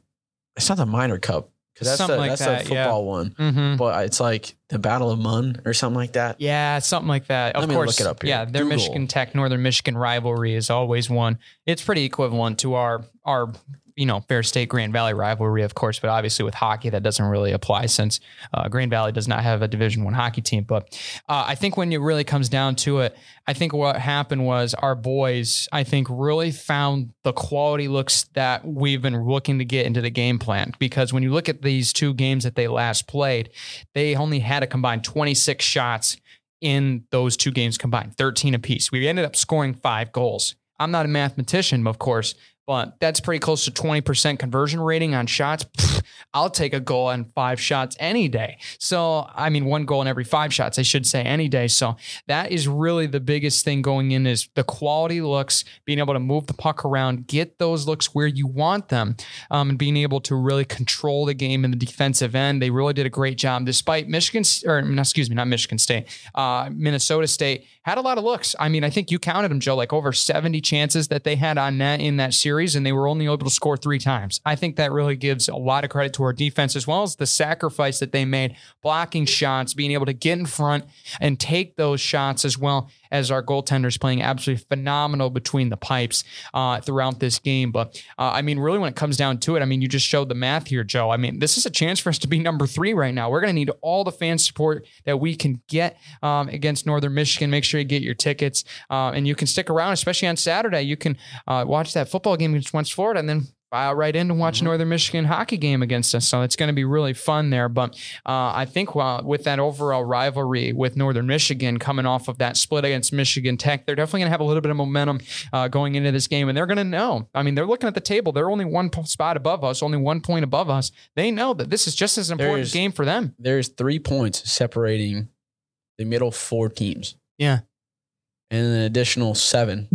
It's not the minor cup because that's Something the like that's that, yeah. football one Mhm. but it's like the Battle of Mun or something like that. Yeah, something like that. Of Let me course, look it up here. yeah, their Google. Michigan Tech Northern Michigan rivalry is always one. It's pretty equivalent to our our you know, Ferris State Grand Valley rivalry, of course, but obviously with hockey, that doesn't really apply since uh, Grand Valley does not have a Division One hockey team. But uh, I think when it really comes down to it, I think what happened was our boys, I think, really found the quality looks that we've been looking to get into the game plan. Because when you look at these two games that they last played, they only had a combined 26 shots in those two games combined, 13 apiece. We ended up scoring five goals. I'm not a mathematician, of course, but that's pretty close to 20% conversion rating on shots. Pfft, I'll take a goal on five shots any day. So, I mean, one goal in every five shots, I should say, any day. So, that is really the biggest thing going in is the quality looks, being able to move the puck around, get those looks where you want them, um, and being able to really control the game in the defensive end. They really did a great job, despite Michigan, or excuse me, not Michigan State, uh, Minnesota State had a lot of looks. I mean, I think you counted them, Joe, like over 70 chances that they had on net in that series, and they were only able to score three times. I think that really gives a lot of credit to our defense, as well as the sacrifice that they made, blocking shots, being able to get in front and take those shots, as well as our goaltenders playing absolutely phenomenal between the pipes uh, throughout this game. But uh, I mean, really, when it comes down to it, I mean, you just showed the math here, Joe. I mean, this is a chance for us to be number three right now. We're going to need all the fan support that we can get um, against Northern Michigan. Make sure you get your tickets uh, and you can stick around, especially on Saturday. You can uh, watch that football game against West Florida and then file right in to watch Mm-hmm. Northern Michigan hockey game against us. So it's going to be really fun there. But uh, I think well, with that overall rivalry with Northern Michigan coming off of that split against Michigan Tech, they're definitely going to have a little bit of momentum uh, going into this game. And they're going to know. I mean, they're looking at the table. They're only one spot above us, only one point above us. They know that this is just as important There's- game for them. There's three points separating the middle four teams, Yeah. and an additional seven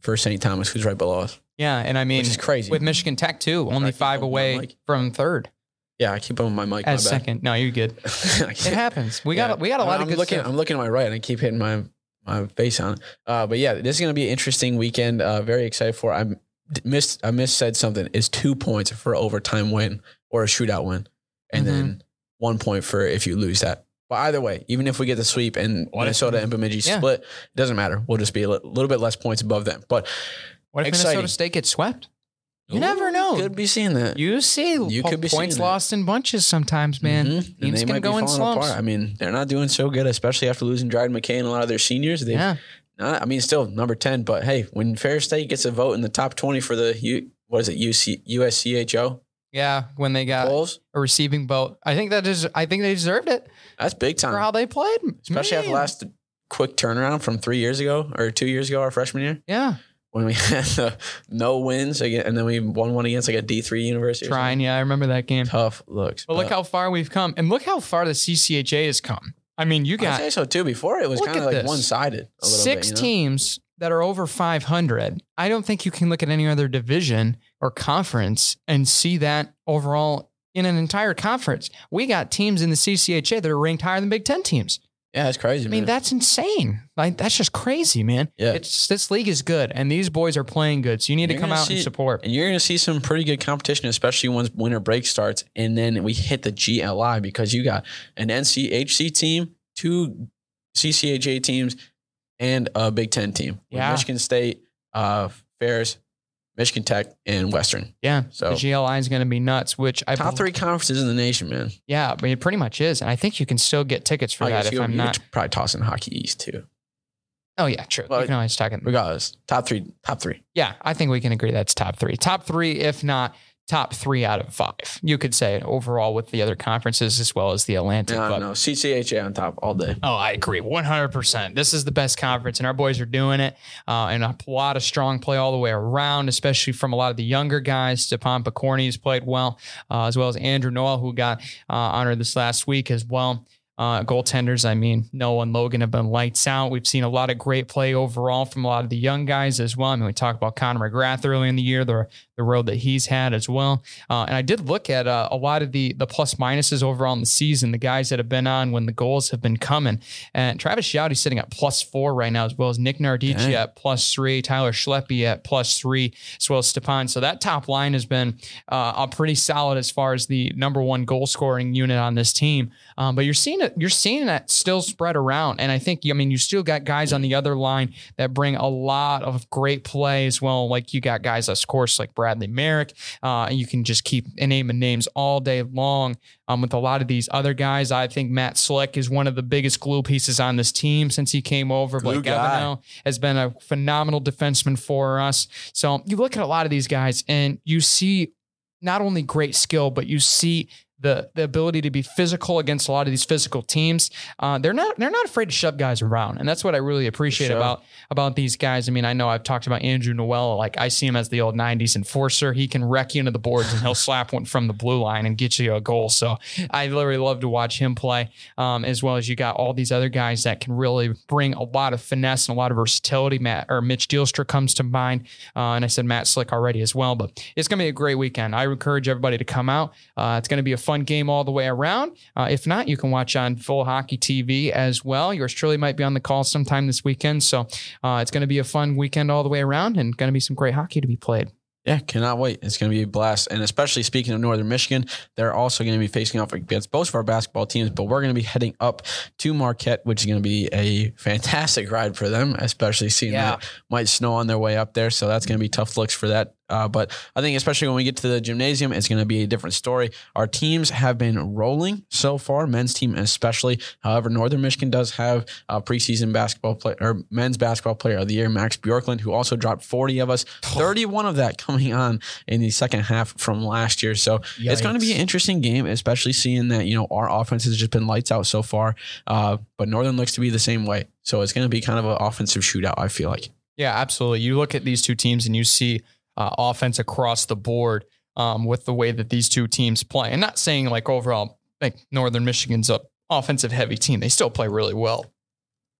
for St. Thomas, who's right below us. Yeah. And I mean, Which is crazy. with Michigan Tech, too, only five away from third Yeah, I keep on my mic. as my second. No, you're good. It happens. We Yeah. got we got a lot I'm of good looking. stuff. I'm looking to my right, and I keep hitting my my face on it. Uh, but yeah, this is going to be an interesting weekend. Uh, very excited for. I missed. I missed said something. Is two points for overtime win or a shootout win, and Mm-hmm. then one point for if you lose that. But either way, even if we get the sweep and What if- Minnesota and Bemidji Yeah. split, it doesn't matter. We'll just be a little bit less points above them. But What if exciting. Minnesota State gets swept? You never know. Could be seeing that. You see, You po- could be points lost in bunches sometimes, man. Mhm. And Teams can go in slumps. apart. I mean, they're not doing so good, especially after losing Dryden McKay and a lot of their seniors. They Yeah, Not, I mean, still number ten, but hey, when Ferris State gets a vote in the top twenty for the U, what is it, UC, USCHO yeah. When they got polls, a receiving vote, I think that is. I think they deserved it that's big time for how they played, especially after Man. last quick turnaround from three years ago or two years ago, our freshman year, Yeah, when we had the no wins again, and then we won one against like a D three university. trying. Yeah, I remember that game. tough looks, But look how far we've come, and look how far the CCHA has come. I mean, you I got say so too. Before it was kind of like one sided. six bit, you know? teams that are over 500. I don't think you can look at any other division or conference and see that overall in an entire conference. We got teams in the CCHA that are ranked higher than Big Ten teams. Yeah, it's crazy. I mean, man. that's insane. Like that's just crazy, man. Yeah. It's this league is good and these boys are playing good. So you need You're to come out and support. And you're going to see some pretty good competition, especially once winter break starts. And then we hit the GLI because you got an NCHC team, two CCHA teams, and a Big Ten team. Yeah. Michigan State, uh, Ferris, Michigan Tech, and Western. Yeah. So- the GLI is going to be nuts, which I Top three conferences in the nation, man. Yeah, but it pretty much is. And I think you can still get tickets for oh, I that guess if you're, I'm not. probably tossing Hockey East too. Oh yeah, true. Well, you can always talk it. Regardless, top three, top three. Yeah, I think we can agree that's top three. Top three, if not top three out of five. You could say overall with the other conferences as well as the Atlantic. No, but- no, CCHA on top all day. Oh, I agree. 100%. This is the best conference, and our boys are doing it. Uh, and a lot of strong play all the way around, especially from a lot of the younger guys. Stepan has played well, uh, as well as Andrew Noel, who got uh, honored this last week as well. Uh, goaltenders, I mean, Noah and Logan have been lights out. We've seen a lot of great play overall from a lot of the young guys as well. I mean, we talked about Connor McGrath early in the year, the, the road that he's had as well. Uh, and I did look at uh, a lot of the the plus minuses overall in the season, the guys that have been on when the goals have been coming. And Travis Shoudy's sitting at plus four right now, as well as Nick Nardecchia Dang. at plus three, Tyler Schleppe at plus three, as well as Stepan. So that top line has been uh, a pretty solid as far as the number one goal scoring unit on this team. Um, but you're seeing it, you're seeing that still spread around. And I think, I mean, you still got guys on the other line that bring a lot of great play as well. Like you got guys, of course, like Bradley Marek. Uh, and you can just keep naming names all day long um, with a lot of these other guys. I think Matt Slick is one of the biggest glue pieces on this team since he came over. Glue Blake. Has been a phenomenal defenseman for us. So you look at a lot of these guys and you see not only great skill, but you see the the ability to be physical against a lot of these physical teams. Uh, they're not they're not afraid to shove guys around, and that's what I really appreciate sure. about about these guys. I mean, I know I've talked about Andrew Noel. Like I see him as the old '90s enforcer. He can wreck you into the boards, and he'll slap one from the blue line and get you a goal. So I literally love to watch him play, um, as well as you got all these other guys that can really bring a lot of finesse and a lot of versatility. Matt or Mitch Deelstra comes to mind, uh, and I said Matt Slick already as well. But it's going to be a great weekend. I encourage everybody to come out. Uh, it's going to be a fun game all the way around. Uh, if not, you can watch on FloHockey TV as well. Yours truly might be on the call sometime this weekend. So uh, it's going to be a fun weekend all the way around and going to be some great hockey to be played. Yeah, cannot wait. It's going to be a blast. And especially speaking of Northern Michigan, they're also going to be facing off against both of our basketball teams, but we're going to be heading up to Marquette, which is going to be a fantastic ride for them, especially seeing Yeah. that might snow on their way up there. So that's going to be tough looks for that. Uh, but I think especially when we get to the gymnasium, it's going to be a different story. Our teams have been rolling so far, men's team especially. However, Northern Michigan does have a preseason basketball player or men's basketball player of the year, Max Bjorklund, who also dropped 40 of us, 31 of that coming on in the second half from last year. So it's going to be an interesting game, especially seeing that, you know, our offense has just been lights out so far. Uh, but Northern looks to be the same way. So it's going to be kind of an offensive shootout, I feel like. Yeah, absolutely. You look at these two teams and you see uh, offense across the board um, with the way that these two teams play. And not saying like overall, like Northern Michigan's a offensive heavy team. They still play really well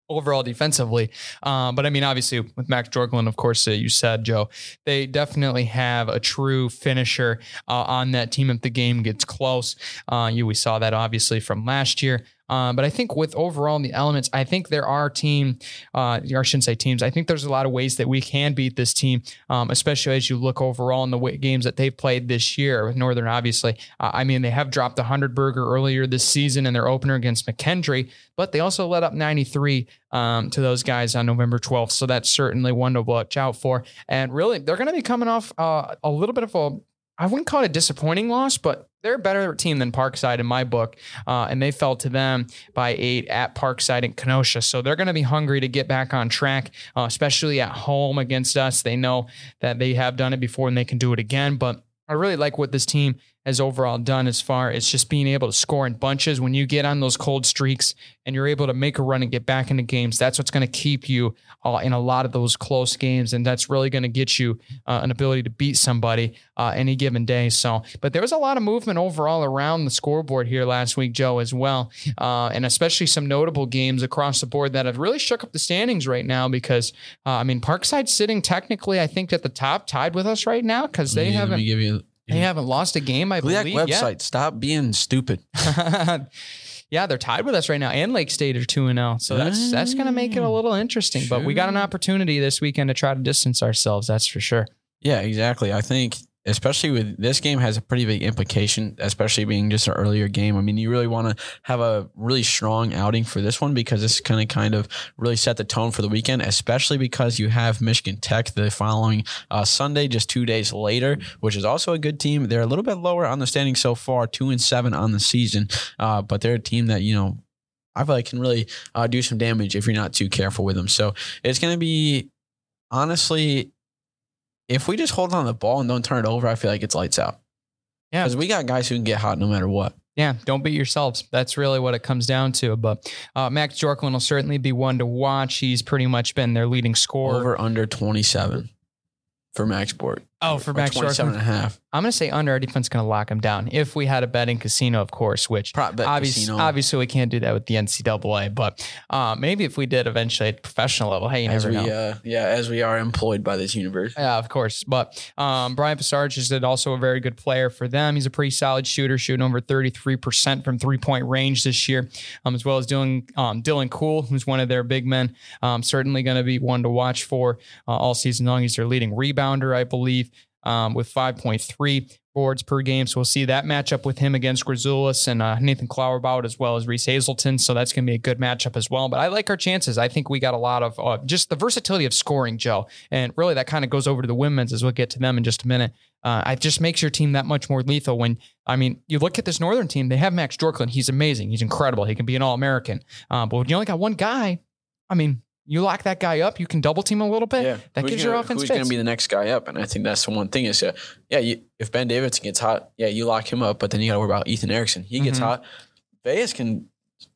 overall defensively. Um, but I mean, obviously with Max Bjorklund, of course, uh, you said, Joe, they definitely have a true finisher uh, on that team if the game gets close. Uh, you, we saw that obviously from last year. Um, but I think with overall in the elements, I think there are team, uh, I shouldn't say teams. I think there's a lot of ways that we can beat this team, um, especially as you look overall in the games that they've played this year with Northern. Obviously, uh, I mean they have dropped the hundred burger earlier this season in their opener against McKendree, but they also let up 93 um, to those guys on November 12th. So that's certainly one to watch out for. And really, they're going to be coming off uh, a little bit of a I wouldn't call it a disappointing loss, but they're a better team than Parkside in my book. Uh, and they fell to them by eight at Parkside in Kenosha. So they're going to be hungry to get back on track, uh, especially at home against us. They know that they have done it before and they can do it again. But I really like what this team has overall done as far as just being able to score in bunches. When you get on those cold streaks and you're able to make a run and get back into games, that's what's going to keep you uh, in a lot of those close games. And that's really going to get you uh, an ability to beat somebody uh, any given day. So, but there was a lot of movement overall around the scoreboard here last week, Joe, as well. Uh, and especially some notable games across the board that have really shook up the standings right now because, uh, I mean, Parkside's sitting technically, I think, at the top, tied with us right now because they Let haven't. me give you They haven't lost a game, I Gliac believe. yet. website. Stop being stupid. yeah, they're tied with us right now, and Lake State are two and zero. So that's that's going to make it a ah, little interesting. But we got an opportunity this weekend to try to distance ourselves. That's for sure. Yeah, exactly. I think especially with this game has a pretty big implication, especially being just an earlier game. I mean, you really want to have a really strong outing for this one because this is kind of kind of really set the tone for the weekend, especially because you have Michigan Tech the following uh, Sunday, just two days later, which is also a good team. They're a little bit lower on the standing so far, two and seven on the season, uh, but they're a team that you know. I feel like can really uh, do some damage if you're not too careful with them. So it's going to be honestly if we just hold on the ball and don't turn it over, I feel like it's lights out. Yeah. Because we got guys who can get hot no matter what. Yeah, don't beat yourselves. That's really what it comes down to. But uh, Max Bjorklund will certainly be one to watch. He's pretty much been their leading scorer. Over under 27 for Max Borg. Oh, for Max 27 Bjorklund. and a half. I'm going to say under. Our defense going to lock him down. If we had a betting casino, of course, which Prop bet obviously, casino. obviously we can't do that with the NCAA. But uh, maybe if we did eventually at professional level, hey, you As never we, know. uh, yeah, as we are employed by this university. Yeah, of course. But um, Brian Passarge is also a very good player for them. He's a pretty solid shooter, shooting over 33% from three point range this year, um, as well as Dylan, um, Dylan Cool, who's one of their big men. Um, certainly going to be one to watch for uh, all season long. He's their leading rebounder, I believe. Um, with 5.3 boards per game. So we'll see that matchup with him against Grizulis and uh, Nathan Klauerbout as well as Reese Hazelton. So that's going to be a good matchup as well. But I like our chances. I think we got a lot of uh, just the versatility of scoring, Joe. And really that kind of goes over to the women's as we'll get to them in just a minute. Uh, it just makes your team that much more lethal when, I mean, you look at this Northern team, they have Max Bjorklund. He's amazing. He's incredible. He can be an All American. Uh, but when you only got one guy, I mean, you lock that guy up, you can double team a little bit. Yeah, that Who's gives gonna, your offense Who's going to be the next guy up? And I think that's the one thing is, uh, yeah, you, if Ben Davidson gets hot, yeah, you lock him up, but then you got to worry about Ethan Erickson. He gets Mhm. hot. Vegas can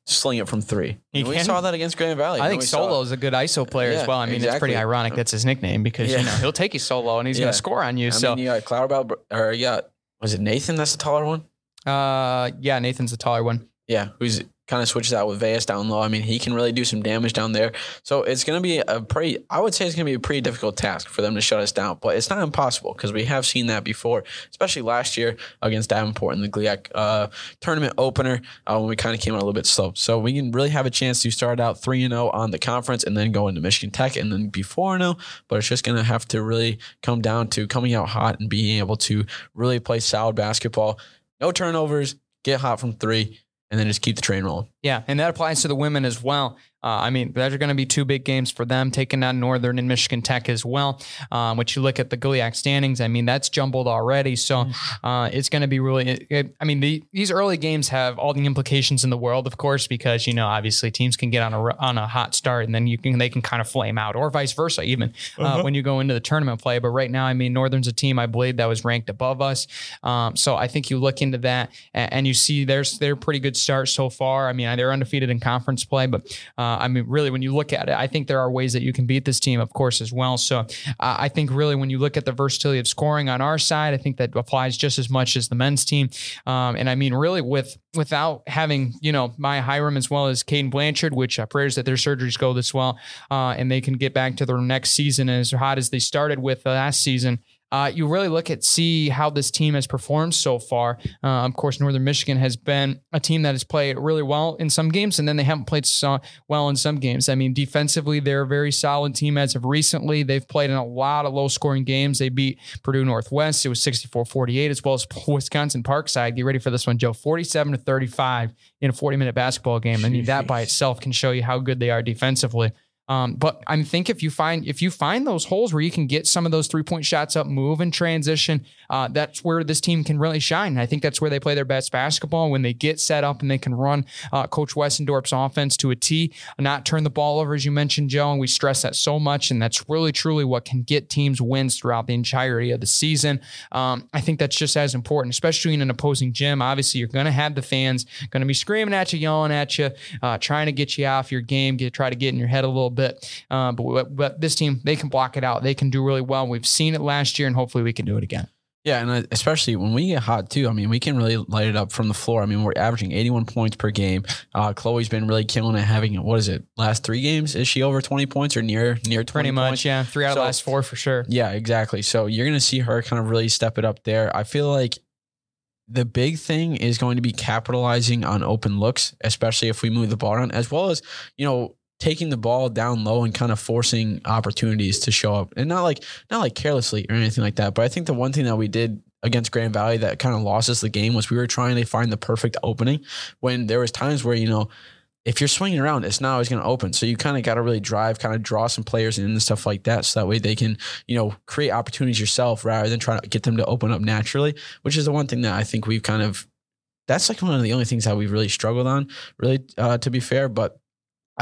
sling it from three. He we saw that against Grand Valley. I think saw- Solo's a good ISO player Yeah, as well. I mean, it's pretty ironic that's his nickname because you know he'll take you solo and he's going to score on you. I so, mean, you got Cloudbow, or you got, was it Nathan that's the taller one? uh, yeah, Nathan's the taller one. Yeah, who's kind of switches out with Vegas down low. I mean, he can really do some damage down there. So it's going to be a pretty, I would say it's going to be a pretty difficult task for them to shut us down, but it's not impossible because we have seen that before, especially last year against Davenport in the GLIAC uh, tournament opener uh, when we kind of came out a little bit slow. So we can really have a chance to start out 3 0 on the conference and then go into Michigan Tech and then be 4 0. But it's just going to have to really come down to coming out hot and being able to really play solid basketball. No turnovers, get hot from three, and then just keep the train rolling. Yeah, and that applies to the women as well. Uh, I mean, those are going to be two big games for them, taking down Northern and Michigan Tech as well. Um, which you look at the GLIAC standings, I mean, that's jumbled already. So uh, it's going to be really. It, it- I mean, the, these early games have all the implications in the world, of course, because you know, obviously, teams can get on a on a hot start, and then you can they can kind of flame out, or vice versa, even uh, when you go into the tournament play. But right now, I mean, Northern's a team I believe that was ranked above us. Um, so I think you look into that and, and you see there's they're pretty good start so far. I mean, they're undefeated in conference play, but uh, I mean, really, when you look at it, I think there are ways that you can beat this team, of course, as well. So uh, I think really when you look at the versatility of scoring on our side, I think that applies just as much as the men's team. Um, and I mean, really, with without having you know Maya Hiram as well as Caden Blanchard, which uh, prayers that their surgeries go this well, uh, and they can get back to their next season as hot as they started with uh, last season. Uh, you really look at see how this team has performed so far. Uh, of course, Northern Michigan has been a team that has played really well in some games, and then they haven't played so well in some games. I mean, defensively, they're a very solid team as of recently. They've played in a lot of low scoring games. They beat Purdue Northwest. It was 64 48, as well as Wisconsin Parkside. Get ready for this one, Joe 47 to 35 in a 40 minute basketball game. I mean, that by itself can show you how good they are defensively. Um, but I think if you find if you find those holes where you can get some of those three point shots up, move and transition, uh, that's where this team can really shine. I think that's where they play their best basketball when they get set up and they can run uh, Coach Westendorp's offense to a T, not turn the ball over as you mentioned, Joe. And we stress that so much, and that's really truly what can get teams wins throughout the entirety of the season. Um, I think that's just as important, especially in an opposing gym. Obviously, you're going to have the fans going to be screaming at you, yelling at you, uh, trying to get you off your game, get try to get in your head a little bit. Uh, but but this team they can block it out. They can do really well. We've seen it last year, and hopefully we can do it again. Yeah, and especially when we get hot too. I mean, we can really light it up from the floor. I mean, we're averaging 81 points per game. Uh, Chloe's been really killing it. Having what is it? Last three games, is she over 20 points or near near 20 Pretty much, points? yeah. Three out of So- the last four for sure. Yeah, exactly. So you're going to see her kind of really step it up there. I feel like the big thing is going to be capitalizing on open looks, especially if we move the ball around, as well as, you know, taking the ball down low and kind of forcing opportunities to show up. And not like not like carelessly or anything like that. But I think the one thing that we did against Grand Valley that kind of lost us the game was we were trying to find the perfect opening when there was times where, you know, if you're swinging around, it's not always going to open. So you kind of got to really drive, kind of draw some players in and stuff like that. So that way they can, you know, create opportunities yourself rather than trying to get them to open up naturally, which is the one thing that I think we've kind of, that's like one of the only things that we've really struggled on, really, uh, to be fair. But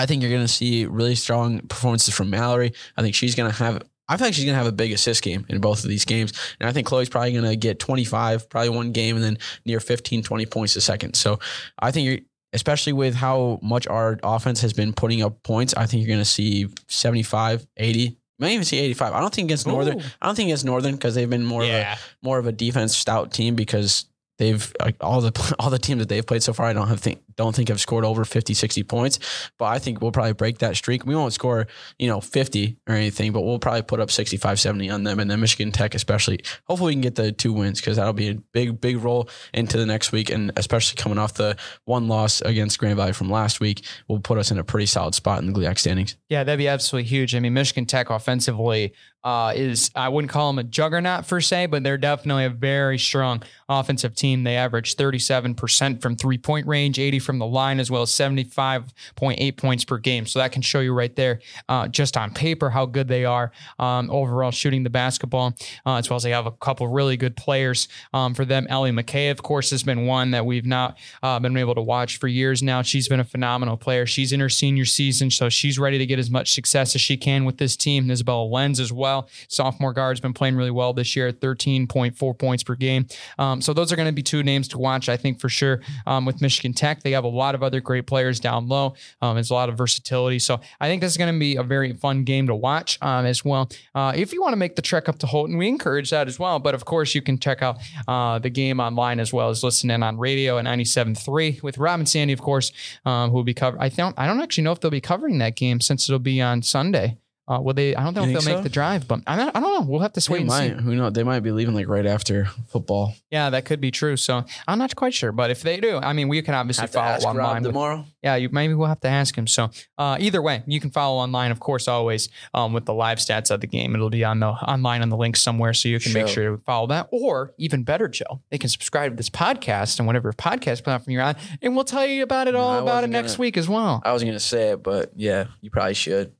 I think you're going to see really strong performances from Mallory. I think she's going to have, I think she's going to have a big assist game in both of these games. And I think Chloe's probably going to get 25, probably one game, and then near 15, 20 points a second. So I think you're, especially with how much our offense has been putting up points, I think you're going to see 75, 80. Might even see 85. I don't think against Northern. Ooh. I don't think against Northern because they've been more of a more of a defense stout team because they've like, all the all the teams that they've played so far I don't have think don't think have scored over 50 60 points but I think we'll probably break that streak we won't score you know 50 or anything but we'll probably put up 65 70 on them and then Michigan Tech especially hopefully we can get the two wins because that'll be a big big roll into the next week and especially coming off the one loss against Grand Valley from last week will put us in a pretty solid spot in the GLIAC standings Yeah, that'd be absolutely huge. I mean, Michigan Tech offensively, uh, is I wouldn't call them a juggernaut per se, but they're definitely a very strong offensive team. They average 37% from three point range, 80 from the line, as well as 75.8 points per game. So that can show you right there, uh, just on paper, how good they are um, overall shooting the basketball, uh, as well as they have a couple really good players um, for them. Ellie McKay, of course, has been one that we've not uh, been able to watch for years now. She's been a phenomenal player. She's in her senior season, so she's ready to get as much success as she can with this team. Isabella Lenz as well. Sophomore guard's been playing really well this year, 13.4 points per game. Um, so those are going to be two names to watch, I think, for sure. Um, with Michigan Tech, they have a lot of other great players down low. Um, a lot of versatility. So I think this is going to be a very fun game to watch um, as well. Uh, if you want to make the trek up to Houghton, we encourage that as well. But of course, you can check out uh, the game online as well as listen in on radio at 97.3 with Rob and Sandy, of course, um, who will be covering. I don't, I don't actually know if they'll be covering that game since it'll be on Sunday. Uh, will they? I don't know if they'll think make the drive, but I don't, I don't know. We'll have to They wait and see. Who knows? They might be leaving like right after football. Yeah, that could be true. So I'm not quite sure, but if they do, I mean, we can obviously Have to follow online. with- tomorrow. yeah, you maybe we'll have to ask him. So uh, either way, you can follow online, of course, always um, with the live stats of the game. It'll be on the online on the link somewhere, so you can make Sure. sure to follow that. Or even better, Joe, they can subscribe to this podcast and whatever podcast platform you're on, and we'll tell you about it all I about it wasn't next week as well. I wasn't gonna say it, but yeah, you probably should.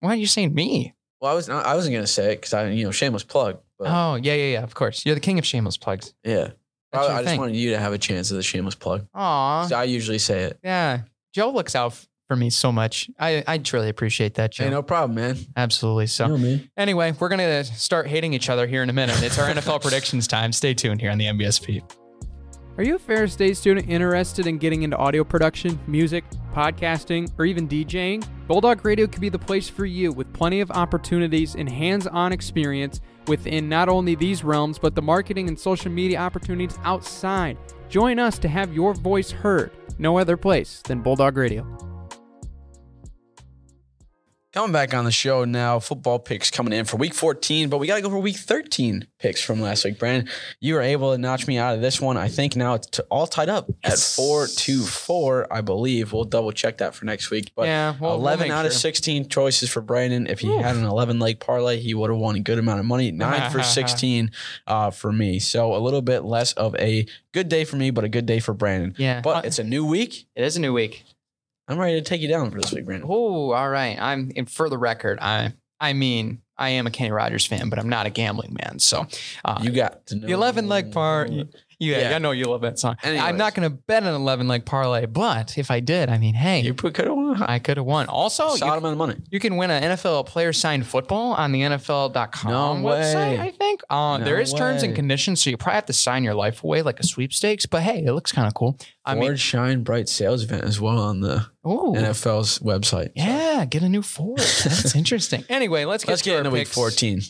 Why are you saying me? Well, I was not, I wasn't gonna say it because I you know shameless plug. But Oh yeah, yeah, yeah. Of course, you're the king of shameless plugs. yeah, That's I, your I just thing. wanted you to have a chance of the shameless plug. Aw, 'Cause I usually say it. yeah. Joe looks out f- for me so much. I I truly appreciate that, Joe. Hey, no problem, man. Absolutely. So. You know me. Anyway, we're going to start hating each other here in a minute. It's our NFL predictions time. Stay tuned here on the MVSP. Are you a Ferris State student interested in getting into audio production, music, podcasting, or even DJing? Bulldog Radio could be the place for you with plenty of opportunities and hands on experience within not only these realms, but the marketing and social media opportunities outside. Join us to have your voice heard. No other place than Bulldog Radio. Coming back on the show now, football picks coming in for week 14, but we got to go for week 13 picks from last week. Brandon, you were able to notch me out of this one. I think now it's t- all tied up at four to four, I believe. We'll double check that for next week. But Yeah, we'll- we'll 11 make out of 16 choices for Brandon. If he had an 11 leg parlay, he would have won a good amount of money. Nine for 16 uh, for me. So a little bit less of a good day for me, but a good day for Brandon. Yeah. But it's a new week. it is a new week. I'm ready to take you down for this week, Brandon. Oh, all right. I'm and for the record, I I mean I am a Kenny Rogers fan, but I'm not a gambling man. So uh, You got to know. the 11 leg par. Yeah, Yeah. I know you love that song. I'm not going to bet an 11 leg parlay, but if I did, I mean, hey, You could have won. I could have won. Also, you, amount of money. you can win an NFL player signed football on the NFL.com No website, way. I think. Uh, there No is terms and conditions, so you probably have to sign your life away like a sweepstakes, but hey, it looks kind of cool. I Ford mean, Shine Bright sales event as well on the ooh. NFL's website. Yeah, get a new Ford. That's interesting. Anyway, let's get Let's get into week picks. 14.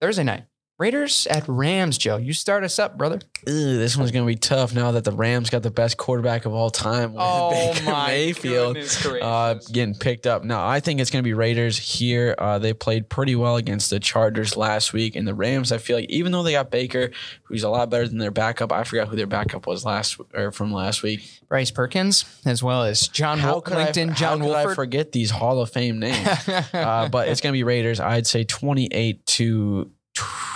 Thursday night. Raiders at Rams, Joe. You start us up, brother. Ugh, this one's gonna be tough now that the Rams got the best quarterback of all time. with Oh Baker my Mayfield uh, getting picked up. No, I think it's gonna be Raiders here. Uh, they played pretty well against the Chargers last week, and the Rams. I feel like even though they got Baker, who's a lot better than their backup, I forgot who their backup was last or from last week. Bryce Perkins, as well as John How LinkedIn I, John how could I forget these Hall of Fame names? uh, but it's going to be Raiders. I'd say 28 to 28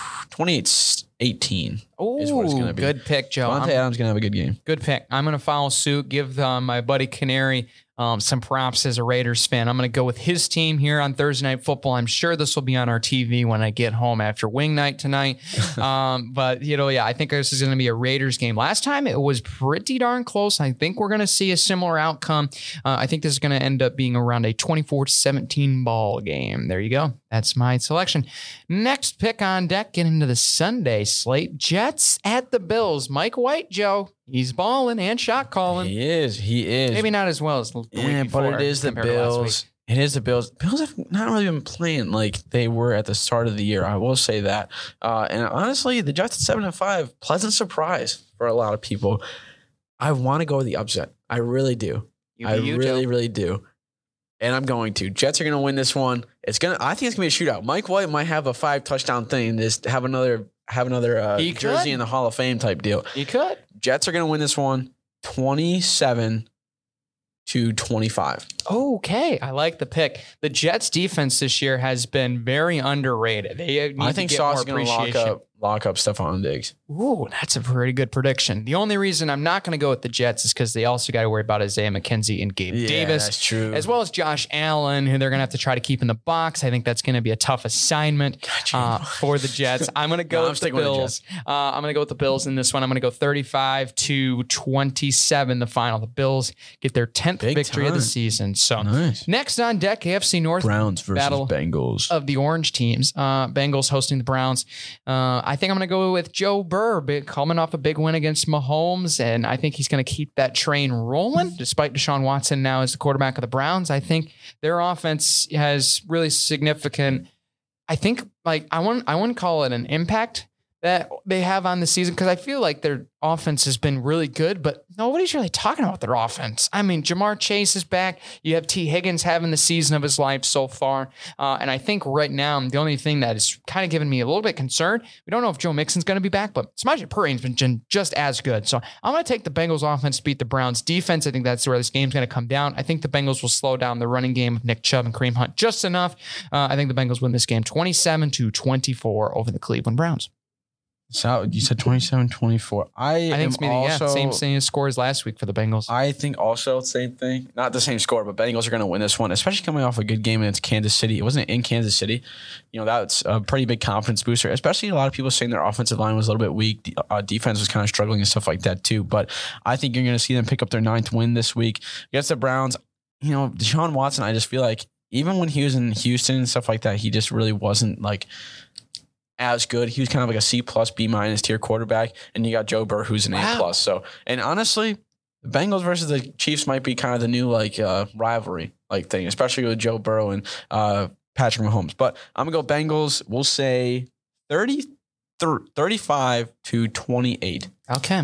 18. Ooh, is what it's gonna be. good pick, Joe. Davante I'm- Adams going to have a good game. Good pick. I'm going to follow suit. Give um, my buddy Canary um, some props as a Raiders fan. I'm going to go with his team here on Thursday Night Football. I'm sure this will be on our TV when I get home after wing night tonight. um, but you know, yeah, I think this is going to be a Raiders game. Last time it was pretty darn close. I think we're going to see a similar outcome. Uh, I think this is going to end up being around a 24-17 ball game. There you go. That's my selection. Next pick on deck. Get into the Sunday slate. Jets at the Bills. Mike White, Joe. He's balling and shot calling. He is. He is. Maybe not as well as the week yeah, before but it is the compared to last week. Bills. It is the Bills. Bills have not really been playing like they were at the start of the year. I will say that. Uh, and honestly, the Jets at seven and five, pleasant surprise for a lot of people. I want to go with the upset. I really do. You I you, really, really do. And I'm going to. Jets are going to win this one. It's gonna. I think it's gonna be a shootout. Mike White might have a five touchdown thing. Just have another have another uh, jersey in the Hall of Fame type deal. You could. Jets are going to win this one, twenty seven to twenty five. Okay, I like the pick. The Jets defense this year has been very underrated. They need I think to get Sauce is going to lock up lock up Stefon Diggs. Ooh, that's a pretty good prediction. The only reason I'm not going to go with the Jets is because they also got to worry about Isaiah McKenzie and Gabe Davis. that's true. As well as Josh Allen, who they're going to have to try to keep in the box. I think that's going to be a tough assignment uh, for the Jets. I'm going to go No, with the with the Bills. uh, I'm going to go with the Bills in this one. I'm going to go 35 to 27, the final. The Bills get their 10th Big victory of the time. So Nice. next on deck, AFC North Browns versus Battle Bengals. of the orange teams. Uh, Bengals hosting the Browns. Uh, I think I'm going to go with Joe Burr, big, coming off a big win against Mahomes, and I think he's going to keep that train rolling. Despite Deshaun Watson now as the quarterback of the Browns, I think their offense has really significant. I think like I wouldn't I wouldn't call it an impact that they have on the season because I feel like their offense has been really good, but nobody's really talking about their offense. I mean, Ja'Marr Chase is back. You have Tee Higgins having the season of his life so far. Uh, and I think right now, the only thing that is kind of giving me a little bit concerned, we don't know if Joe Mixon's going to be back, but Samaje Perine's been just as good. So I'm going to take the Bengals offense to beat the Browns defense. I think that's where this game's going to come down. I think the Bengals will slow down the running game of Nick Chubb and Kareem Hunt just enough. Uh, I think the Bengals win this game 27 to 24 over the Cleveland Browns. So you said 27 24. I, I think it's maybe, yeah, same, same score as last week for the Bengals. I think also same thing. Not the same score, but Bengals are going to win this one, especially coming off a good game against Kansas City. It wasn't in Kansas City. You know, that's a pretty big confidence booster, especially a lot of people saying their offensive line was a little bit weak. The, Uh, defense was kind of struggling and stuff like that too. But I think you're going to see them pick up their ninth win this week against the Browns. You know, Deshaun Watson, I just feel like even when he was in Houston and stuff like that, he just really wasn't like as good. He was kind of like a C plus, B minus tier quarterback, and you got Joe Burr, who's an A plus. So, and honestly, the Bengals versus the Chiefs might be kind of the new like uh, rivalry like thing, especially with Joe Burrow and uh, Patrick Mahomes. But I'm gonna go Bengals. We'll say 30, 35 to 28. Okay.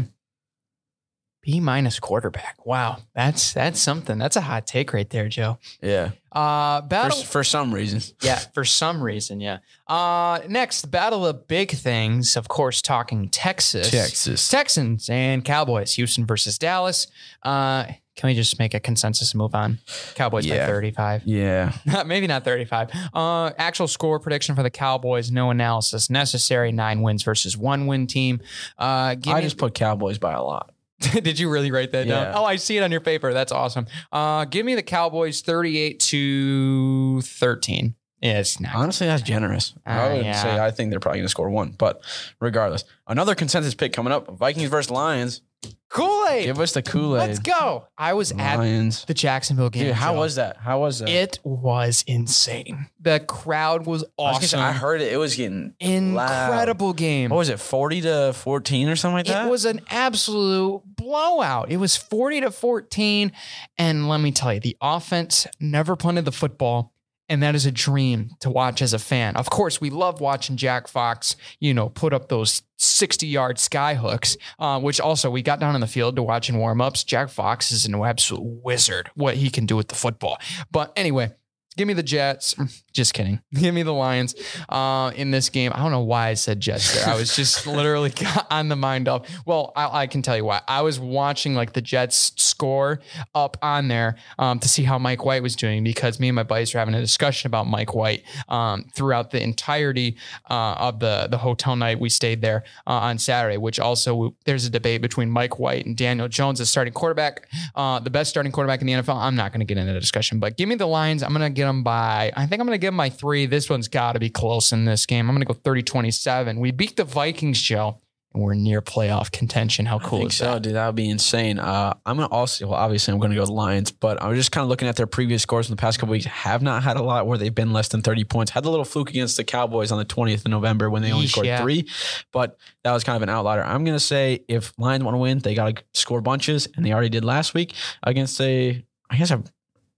B minus quarterback. Wow. That's that's something. That's a hot take right there, Joe. Yeah, Uh for, battle for some reason. Yeah, for some reason, yeah. Uh next, battle of big things, of course, talking Texas. Texas. Texans and Cowboys, Houston versus Dallas. Uh can we just make a consensus and move on? Cowboys by 35. Yeah, Maybe not 35. Uh, actual score prediction for the Cowboys, no analysis necessary. Nine wins versus one win team. Uh, I just put Cowboys by a lot. Did you really write that down? Oh, I see it on your paper. That's awesome. Uh, give me the Cowboys 38 to 13. Yeah, it's not. Honestly, that's generous. Uh, I would yeah. say I think they're probably going to score one, but regardless, another consensus pick coming up: Vikings versus Lions. Kool Aid. Give us the Kool Aid. Let's go. I was at the Jacksonville game. Dude, how Joe. was that? How was that? it? Was insane. The crowd was I, was awesome. say, I heard it. It was getting Incredible game. What was it? Forty to fourteen or something like that. It was an absolute blowout. It was 40 to 14. And let me tell you, the offense never punted the football. And that is a dream to watch as a fan. Of course, we love watching Jack Fox, you know, put up those 60 yard sky hooks, uh, which also we got down in the field to watch in warm ups. Jack Fox is an absolute wizard, what he can do with the football. But anyway, give me the Jets. Just kidding. Give me the Lions uh, in this game. I don't know why I said Jets there. I was just literally on the mind of, well, I, I can tell you why. I was watching like the Jets score up on there um, to see how Mike White was doing because me and my buddies were having a discussion about Mike White um, throughout the entirety uh, of the, the hotel night we stayed there uh, on Saturday, which also there's a debate between Mike White and Daniel Jones as starting quarterback, uh, the best starting quarterback in the NFL. I'm not going to get into the discussion, but give me the Lions. I'm going to get them by, I think I'm going to give them by three. This one's got to be close in this game. I'm going to go 30 27. We beat the Vikings, Joe, and we're near playoff contention. How I cool think is so, that? dude. That would be insane. Uh, I'm gonna also, well, obviously, I'm gonna go the Lions, but I'm just kind of looking at their previous scores in the past couple weeks. Have not had a lot where they've been less than 30 points. Had the little fluke against the Cowboys on the 20th of November when they only Yeesh, scored yeah. three, but that was kind of an outlier. I'm gonna say if Lions want to win, they got to score bunches, and they already did last week against a, I guess a,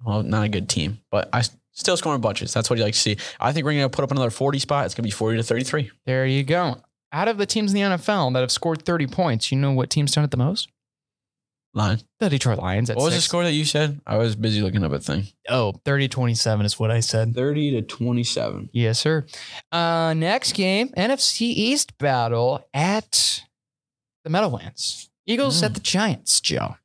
well, not a good team, but I. Still scoring bunches. That's what you like to see. I think we're going to put up another 40 spot. It's going to be 40 to 33. There you go. Out of the teams in the NFL that have scored 30 points, you know what team's done it the most? Lions. The Detroit Lions. At What was the score that you said? I was busy looking up a thing. Oh, 30 27 is what I said. 30 to 27. Yes, sir. Uh, next game, NFC East battle at the Meadowlands. Eagles Mm. at the Giants, Joe.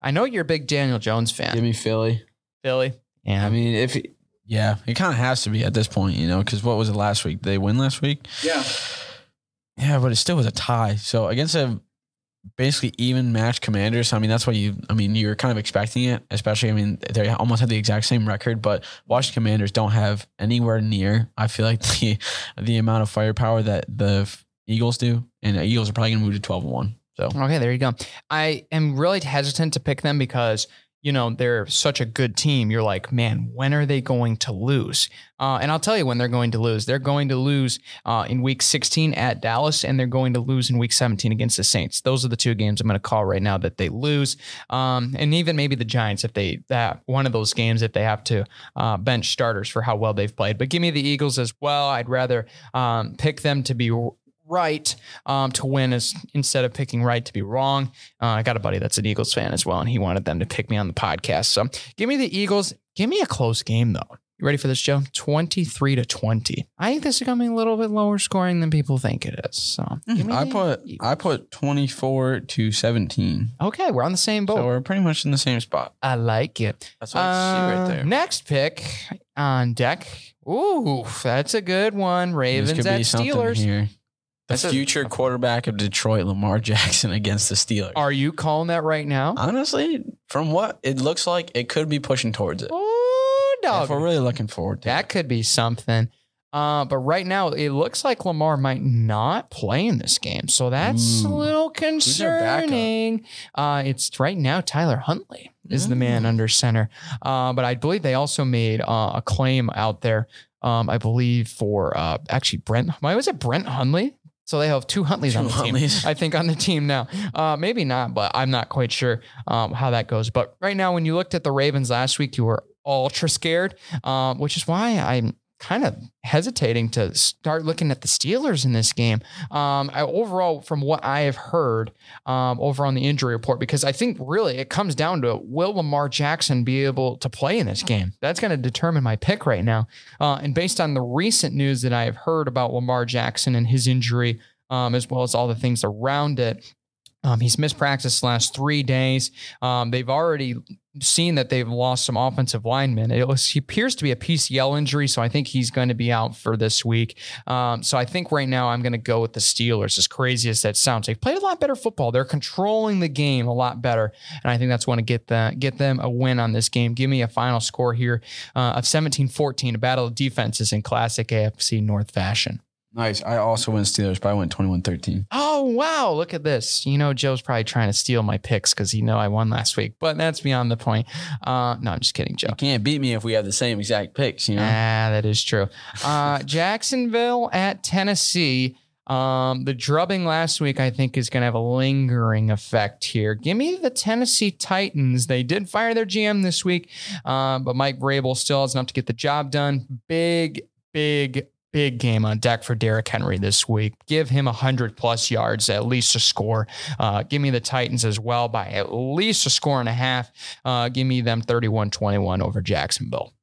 I know you're a big Daniel Jones fan. Give me Philly. Philly. Yeah. I mean, if yeah, it kind of has to be at this point, you know, because what was it last week? Did they win last week? Yeah. Yeah, but it still was a tie. So against a basically even match commanders, I mean, that's why you, I mean, you're kind of expecting it, especially, I mean, they almost had the exact same record, but Washington Commanders don't have anywhere near, I feel like, the, the amount of firepower that the Eagles do. And the Eagles are probably going to move to 12 and 1. So Okay, there you go. I am really hesitant to pick them because you know they're such a good team. You're like, man, when are they going to lose? Uh, and I'll tell you when they're going to lose. They're going to lose uh, in Week 16 at Dallas, and they're going to lose in Week 17 against the Saints. Those are the two games I'm going to call right now that they lose, um, and even maybe the Giants if they that one of those games if they have to uh, bench starters for how well they've played. But give me the Eagles as well. I'd rather um, pick them to be right um, to win is instead of picking right to be wrong. Uh, I got a buddy that's an Eagles fan as well, and he wanted them to pick me on the podcast. So give me the Eagles. Give me a close game though. You ready for this, Joe? 23 to 20. I think this is going to be a little bit lower scoring than people think it is. So me I put Eagles. I put 24 to 17. Okay, we're on the same boat. So we're pretty much in the same spot. I like it. That's what I see right Uh, there. Next pick on deck. Ooh, that's a good one. Ravens at Steelers. The That's a- future quarterback of Detroit, Lamar Jackson, against the Steelers. Are you calling that right now? Honestly, from what it looks like, it could be pushing towards it. Oh, dog. If we're really looking forward to That it. could be something. Uh, but right now, it looks like Lamar might not play in this game. So that's a little concerning. Uh, it's right now Tyler Huntley is the man Mm. under center. Uh, but I believe they also made uh, a claim out there, um, I believe, for uh, actually Brett. Why was it Brett Hundley? So they have two Huntleys Two on the team. I think on the team now. Uh, maybe not, but I'm not quite sure um, how that goes. But right now, when you looked at the Ravens last week, you were ultra scared, um, which is why I'm kind of hesitating to start looking at the Steelers in this game. Um, I, overall, from what I have heard um, over on the injury report, because I think really it comes down to will Lamar Jackson be able to play in this game? That's going to determine my pick right now. Uh, and based on the recent news that I have heard about Lamar Jackson and his injury, um, as well as all the things around it. Um, he's missed practice last three days. Um, they've already seen that they've lost some offensive linemen. It was, he appears to be a PCL injury, so I think he's going to be out for this week. Um, so I think right now I'm going to go with the Steelers. As crazy as that sounds, they've played a lot better football. They're controlling the game a lot better, and I think that's going to get the get them a win on this game. Give me a final score here uh, of 17-14, a battle of defenses in classic AFC North fashion. Nice. I also went Steelers, but I went 21 13. Oh wow! Look at this. You know, Joe's probably trying to steal my picks because he know I won last week, but that's beyond the point. Uh, no, I'm just kidding, Joe. You can't beat me if we have the same exact picks, you know? Ah, that is true. Uh, Jacksonville at Tennessee. Um, the drubbing last week, I think, is going to have a lingering effect here. Give me the Tennessee Titans. They did fire their GM this week, uh, but Mike Vrabel still has enough to get the job done. Big, big, big game on deck for Derrick Henry this week. Give him 100 plus yards, at least a score. Uh, give me the Titans as well by at least a score and a half. Uh, give me them 31 21 over Jacksonville.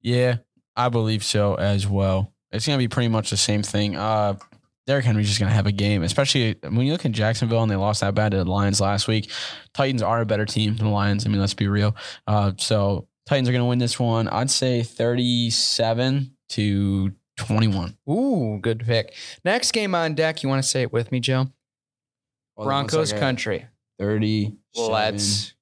Yeah, I believe so as well. It's going to be pretty much the same thing. Uh, Derrick Henry's just going to have a game, especially when you look at Jacksonville and they lost that bad to the Lions last week. Titans are a better team than the Lions. I mean, let's be real. Uh, so Titans are going to win this one. I'd say 37 to 21. Ooh, good pick. Next game on deck. You want to say it with me, Joe? Broncos country. 30. Let's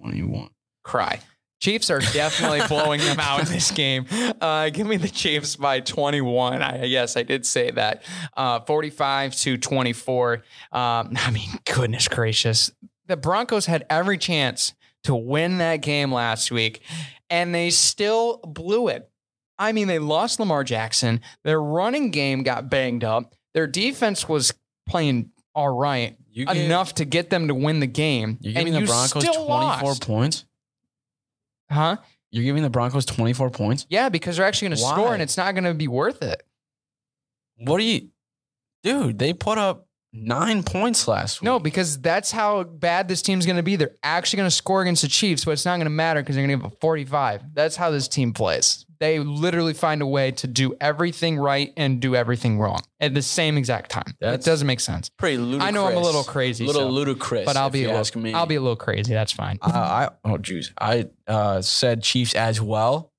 21. cry. Chiefs are definitely blowing them out in this game. Uh, give me the Chiefs by 21. I, yes, I did say that. Uh, 45 to 24. Um, I mean, goodness gracious. The Broncos had every chance to win that game last week, and they still blew it. I mean, they lost Lamar Jackson. Their running game got banged up. Their defense was playing all right, You gave- enough to get them to win the game. You're giving the you Broncos 24 lost. points? Huh? You're giving the Broncos 24 points? Yeah, because they're actually going to score and it's not going to be worth it. What do you, dude? They put up nine points last week. No, because that's how bad this team's going to be. They're actually going to score against the Chiefs, but it's not going to matter because they're going to give up 45. That's how this team plays. They literally find a way to do everything right and do everything wrong at the same exact time. That's- it doesn't make sense. Pretty ludicrous. I know I'm a little crazy, little so- ludicrous. But I'll if be you a ask little, me. I'll be a little crazy. That's fine. Uh, I oh jeez, I uh, said Chiefs as well,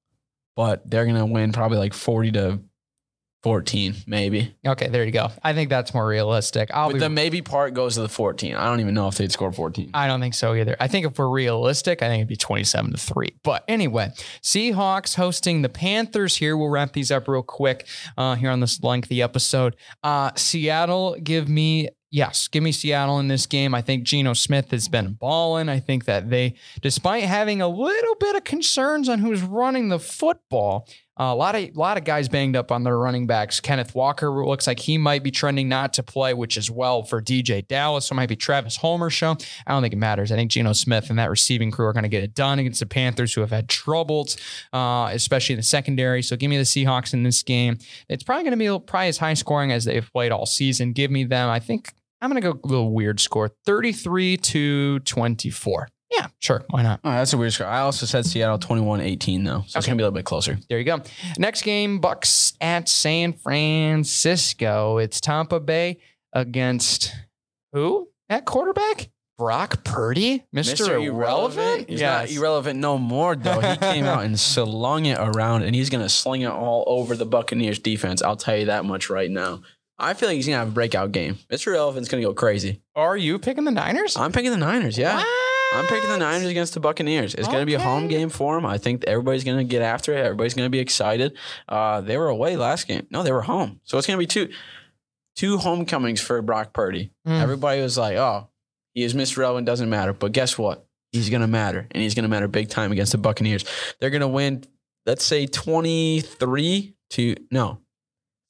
but they're gonna win probably like forty to fourteen, maybe. Okay, there you go. I think that's more realistic. I'll But be the maybe part goes to the fourteen. I don't even know if they'd score fourteen. I don't think so either. I think if we're realistic, I think it'd be 27 to 3. But anyway, Seahawks hosting the Panthers here. We'll wrap these up real quick uh, here on this lengthy episode. Uh, Seattle, give me. Yes, give me Seattle in this game. I think Geno Smith has been balling. I think that they, despite having a little bit of concerns on who's running the football, uh, a lot of lot of guys banged up on their running backs. Kenneth Walker looks like he might be trending not to play, which is well for DeeJay Dallas. So it might be Travis Homer show. I don't think it matters. I think Geno Smith and that receiving crew are going to get it done against the Panthers, who have had troubles, uh, especially in the secondary. So give me the Seahawks in this game. It's probably going to be probably as high scoring as they've played all season. Give me them. I think I'm going to go a little weird score, 33 to 24. Yeah, sure. Why not? Oh, that's a weird score. I also said Seattle 21-18 though, so it's gonna be a little bit closer. There you go. Next game, Bucks at San Francisco. It's Tampa Bay against who at quarterback? Brock Purdy, Mr. Irrelevant. He's Yes. irrelevant no more though. He came out and slung it around, and he's gonna sling it all over the Buccaneers defense. I'll tell you that much right now. I feel like he's gonna have a breakout game. Mr. Irrelevant's gonna go crazy. Are you picking the Niners? I'm picking the Niners. Yeah. What? I'm picking the Niners against the Buccaneers. It's going to be a home game for them. I think everybody's going to get after it. Everybody's going to be excited. Uh, they were away last game. No, they were home. So it's going to be two two homecomings for Brock Purdy. Mm. Everybody was like, "Oh, he is Mr. Relevant, doesn't matter." But guess what? He's going to matter, and he's going to matter big time against the Buccaneers. They're going to win. Let's say twenty three to no,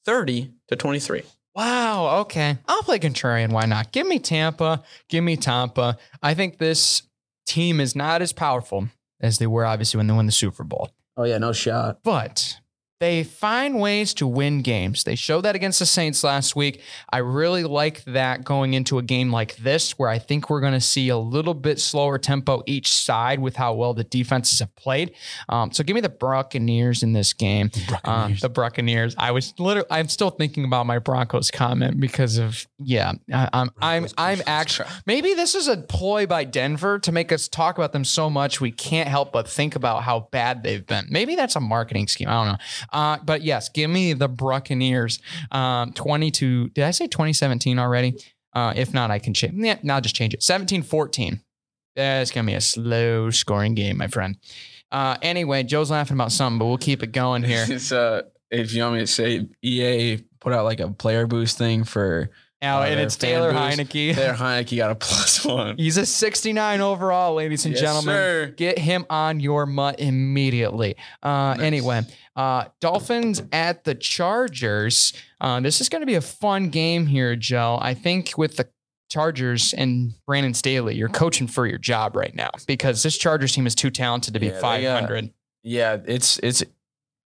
thirty to twenty three. Wow. Okay. I'll play contrarian. Why not? Give me Tampa. Give me Tampa. I think this team is not as powerful as they were obviously when they won the Super Bowl. Oh yeah, no shot. but they find ways to win games. They showed that against the Saints last week. I really like that going into a game like this, where I think we're going to see a little bit slower tempo each side with how well the defenses have played. Um, so give me the Buccaneers in this game. Uh, the Buccaneers. I was literally. I'm still thinking about my Broncos comment because of yeah. I, I'm I'm I'm actually maybe this is a ploy by Denver to make us talk about them so much we can't help but think about how bad they've been. Maybe that's a marketing scheme. I don't know. Uh, but yes, give me the Buccaneers. Um, 22. Did I say 2017 already? Uh, if not, I can change. Yeah, now just change it. 17 14. That's going to be a slow scoring game, my friend. Uh, anyway, Joe's laughing about something, but we'll keep it going here. It's uh, if you want me to say, EA put out like a player boost thing for Now, Uh, and it's Taylor boost. Heinicke. Taylor Heinicke got a plus one. He's a 69 overall, ladies and Yes, gentlemen. sir. Get him on your MUT immediately. Uh, Nice. Anyway, uh, Dolphins at the Chargers. Uh, this is going to be a fun game here, Joe. I think with the Chargers and Brandon Staley, you're coaching for your job right now because this Chargers team is too talented to be Yeah, got- 500. Yeah, it's it's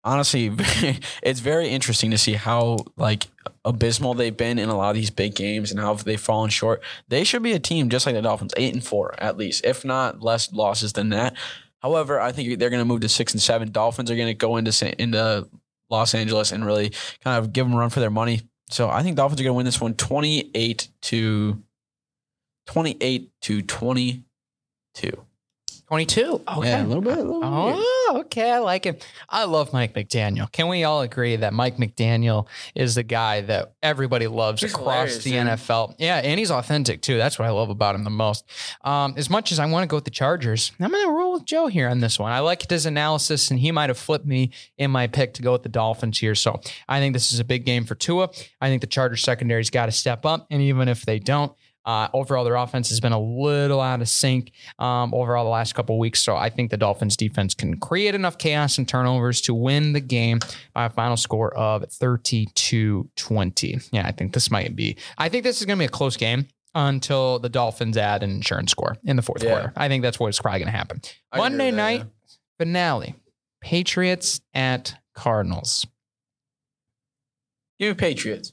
honestly it's very interesting to see how like abysmal they've been in a lot of these big games and how they've fallen short. They should be a team just like the Dolphins, eight and four at least, if not less losses than that. However, I think they're going to move to six and seven. Dolphins are going to go into into Los Angeles and really kind of give them a run for their money. So I think Dolphins are going to win this one 28 to 28 to 22. 22. Okay. Yeah, a little bit. A little bit. Oh, okay. I like it. I love Mike McDaniel. Can we all agree that Mike McDaniel is the guy that everybody loves He's across the dude. NFL? Yeah, and he's authentic too. That's what I love about him the most. Um, as much as I want to go with the Chargers, I'm going to roll with Joe here on this one. I liked his analysis, and he might have flipped me in my pick to go with the Dolphins here. So I think this is a big game for Tua. I think the Chargers secondary's got to step up, and even if they don't, uh, overall, their offense has been a little out of sync um, overall the last couple of weeks. So I think the Dolphins defense can create enough chaos and turnovers to win the game by a final score of 32 20. Yeah, I think this might be, I think this is going to be a close game until the Dolphins add an insurance score in the fourth Yeah. quarter. I think that's what's probably going to happen. I Monday that, night yeah. finale Patriots at Cardinals. Give me Patriots.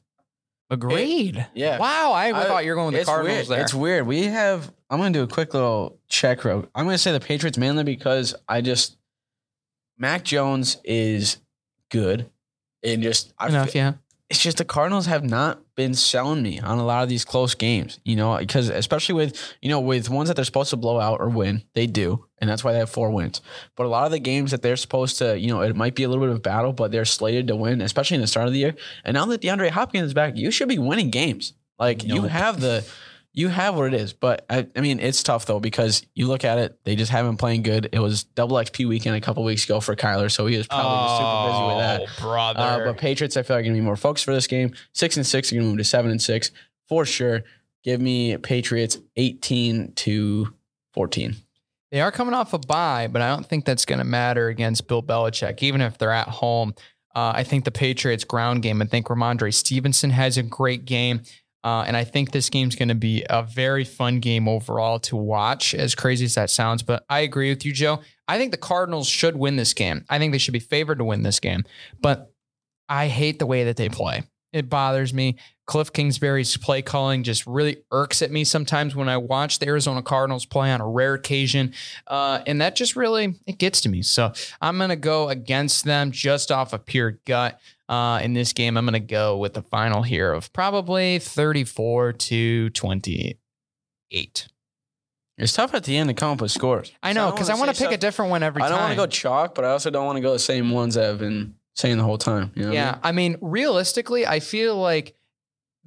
Agreed. Yeah. Wow. I, I- thought you were going with the Cardinals weird. there. It's weird. We have. I'm gonna do a quick little check. Real. I'm gonna say the Patriots mainly because I just Mac Jones is good, and just I Enough, feel- yeah. It's just the Cardinals have not been selling me on a lot of these close games, you know, because especially with, you know, with ones that they're supposed to blow out or win, they do. And that's why they have four wins. But a lot of the games that they're supposed to, you know, it might be a little bit of a battle, but they're slated to win, especially in the start of the year. And now that DeAndre Hopkins is back, you should be winning games. Like you have the, you have what it is. But I, I mean, it's tough though, because you look at it, they just haven't playing good. It was double XP weekend a couple weeks ago for Kyler. So he was probably just super busy with that. Oh, brother. Uh, but Patriots, I feel like are gonna be more focused for this game. Six and six are gonna move to seven and six for sure. Give me Patriots eighteen to fourteen. They are coming off a bye, but I don't think that's going to matter against Bill Belichick, even if they're at home. Uh, I think the Patriots ground game. I think Rhamondre Stevenson has a great game. Uh, and I think this game's going to be a very fun game overall to watch, as crazy as that sounds. But I agree with you, Joe. I think the Cardinals should win this game. I think they should be favored to win this game. But I hate the way that they play. It bothers me. Cliff Kingsbury's play calling just really irks at me sometimes when I watch the Arizona Cardinals play on a rare occasion. Uh, and that just really it gets to me. So I'm gonna go against them just off of pure gut. Uh, in this game, I'm gonna go with the final here of probably 34 to 28. It's tough at the end to come up with scores. I know because I want to pick a different one every time. I don't want to go chalk, but I also don't want to go the same ones that I've been saying the whole time. You know what I Yeah, mean? I mean, realistically, I feel like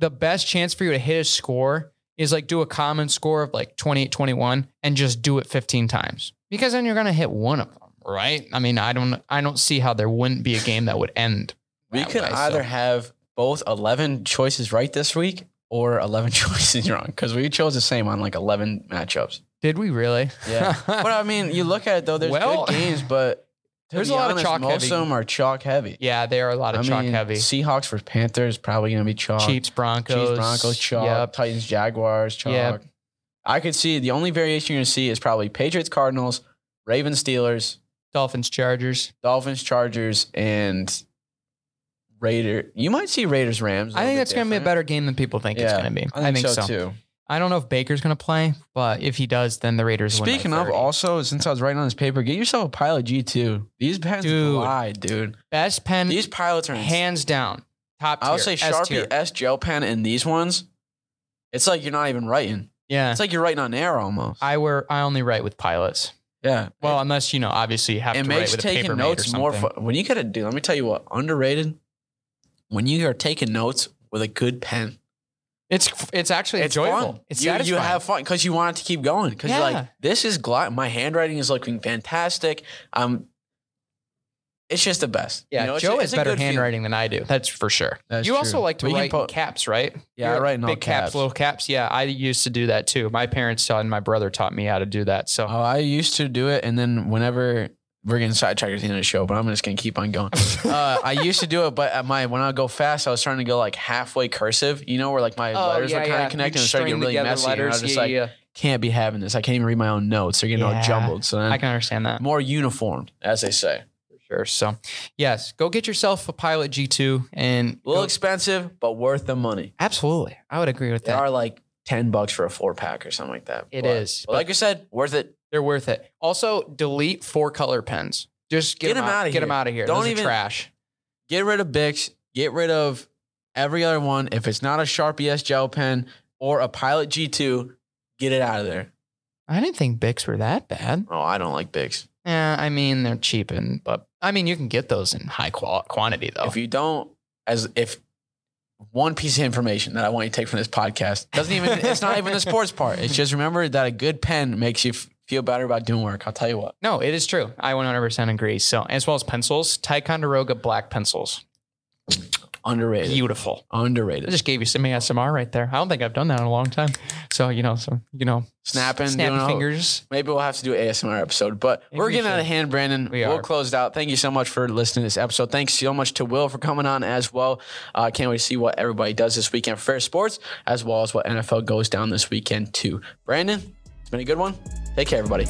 the best chance for you to hit a score is like do a common score of like 28 21 and just do it 15 times because then you're going to hit one of them, right? I mean, I don't I don't see how there wouldn't be a game that would end. We could way, so- either have both eleven choices right this week or eleven choices wrong because we chose the same on like eleven matchups. Did we really? Yeah, but I mean, you look at it though. There's Well, good games, but there's a lot of honest, chalk Most heavy. of them are chalk heavy. yeah, they are a lot of I chalk mean, heavy. Seahawks versus Panthers probably gonna be chalk. Chiefs, Broncos, Chiefs, Broncos, chalk. Yep. Titans, Jaguars, chalk. Yep. I could see the only variation you're gonna see is probably Patriots, Cardinals, Ravens, Steelers, Dolphins, Chargers. Dolphins, Chargers, and Raider. You might see Raiders, Rams. I think that's going to be a better game than people think it's going to be. I think, so, too. I don't know if Baker's going to play, but if he does, then the Raiders. Speaking of, also since I was writing on this paper, get yourself a pilot G two. These pens Dude. fly, dude. best pen These pilots are hands down top. I would tier, say Sharpie tier. S gel pen and these ones. It's like you're not even writing. Yeah, It's like you're writing on air almost. I wear. I only write with pilots. yeah. Well, unless you know, obviously you have it to makes write with a taking notes more fun. When you gotta do, let me tell you what, underrated. When you are taking notes with a good pen, It's it's actually it's enjoyable. fun. It's you, you have fun because you want it to keep going. Because you're Yeah. like, this is gla- my handwriting is looking fantastic. Um, it's just the best. yeah, You know, Joe has better good feeling. handwriting than I do. That's for sure. That's you also like to We write po- caps, right? Yeah, You're I write in all big caps, caps. little caps. Yeah, I used to do that too. My parents taught and my brother taught me how to do that. So Oh, I used to do it, and then whenever we're getting sidetracked at the end of the show, but I'm just gonna keep on going. uh, I used to do it, but at my when I go fast, I was trying to go like halfway cursive, you know, where like my letters were kind of connected and started getting really messy. and I was just like, can't be having this. I can't even read my own notes. They're getting all jumbled. So I can understand that. more uniformed, as they say. For sure. So, yes, go get yourself a Pilot G2 and A little go- expensive, but worth the money. absolutely. I would agree with They that. are like ten bucks for a four pack or something like that. It It is. is, But like I said, worth it. They're worth it. Also, delete four color pens. Just get, Get them 'em out, outta Get them out of here. Don't Those are even- trash. Get rid of Bics. Get rid of every other one. If it's not a Sharpie S gel pen or a Pilot G2, get it out of there. I didn't think Bics were that bad. Oh, I don't like Bics. Yeah, I mean they're cheap and but I mean you can get those in high qual- quantity though. If you don't, as if one piece of information that I want you to take from this podcast doesn't even, it's not even the sports part. It's just remember that a good pen makes you f- feel better about doing work. I'll tell you what. no, it is true. I 100% agree. So as well as pencils, Ticonderoga black pencils, Underrated. beautiful. Underrated. I just gave you some ASMR right there. I don't think I've done that in a long time. So you know, so you know, Snapping, all- fingers. Maybe we'll have to do an ASMR episode, but Maybe we're we getting out of hand, Brandon. We will close it out. Thank you so much for listening to this episode. Thanks so much to Will for coming on as well. Uh, can't wait to see what everybody does this weekend for fair sports, as well as what NFL goes down this weekend too. Brandon, it's been a good one. Take care, everybody.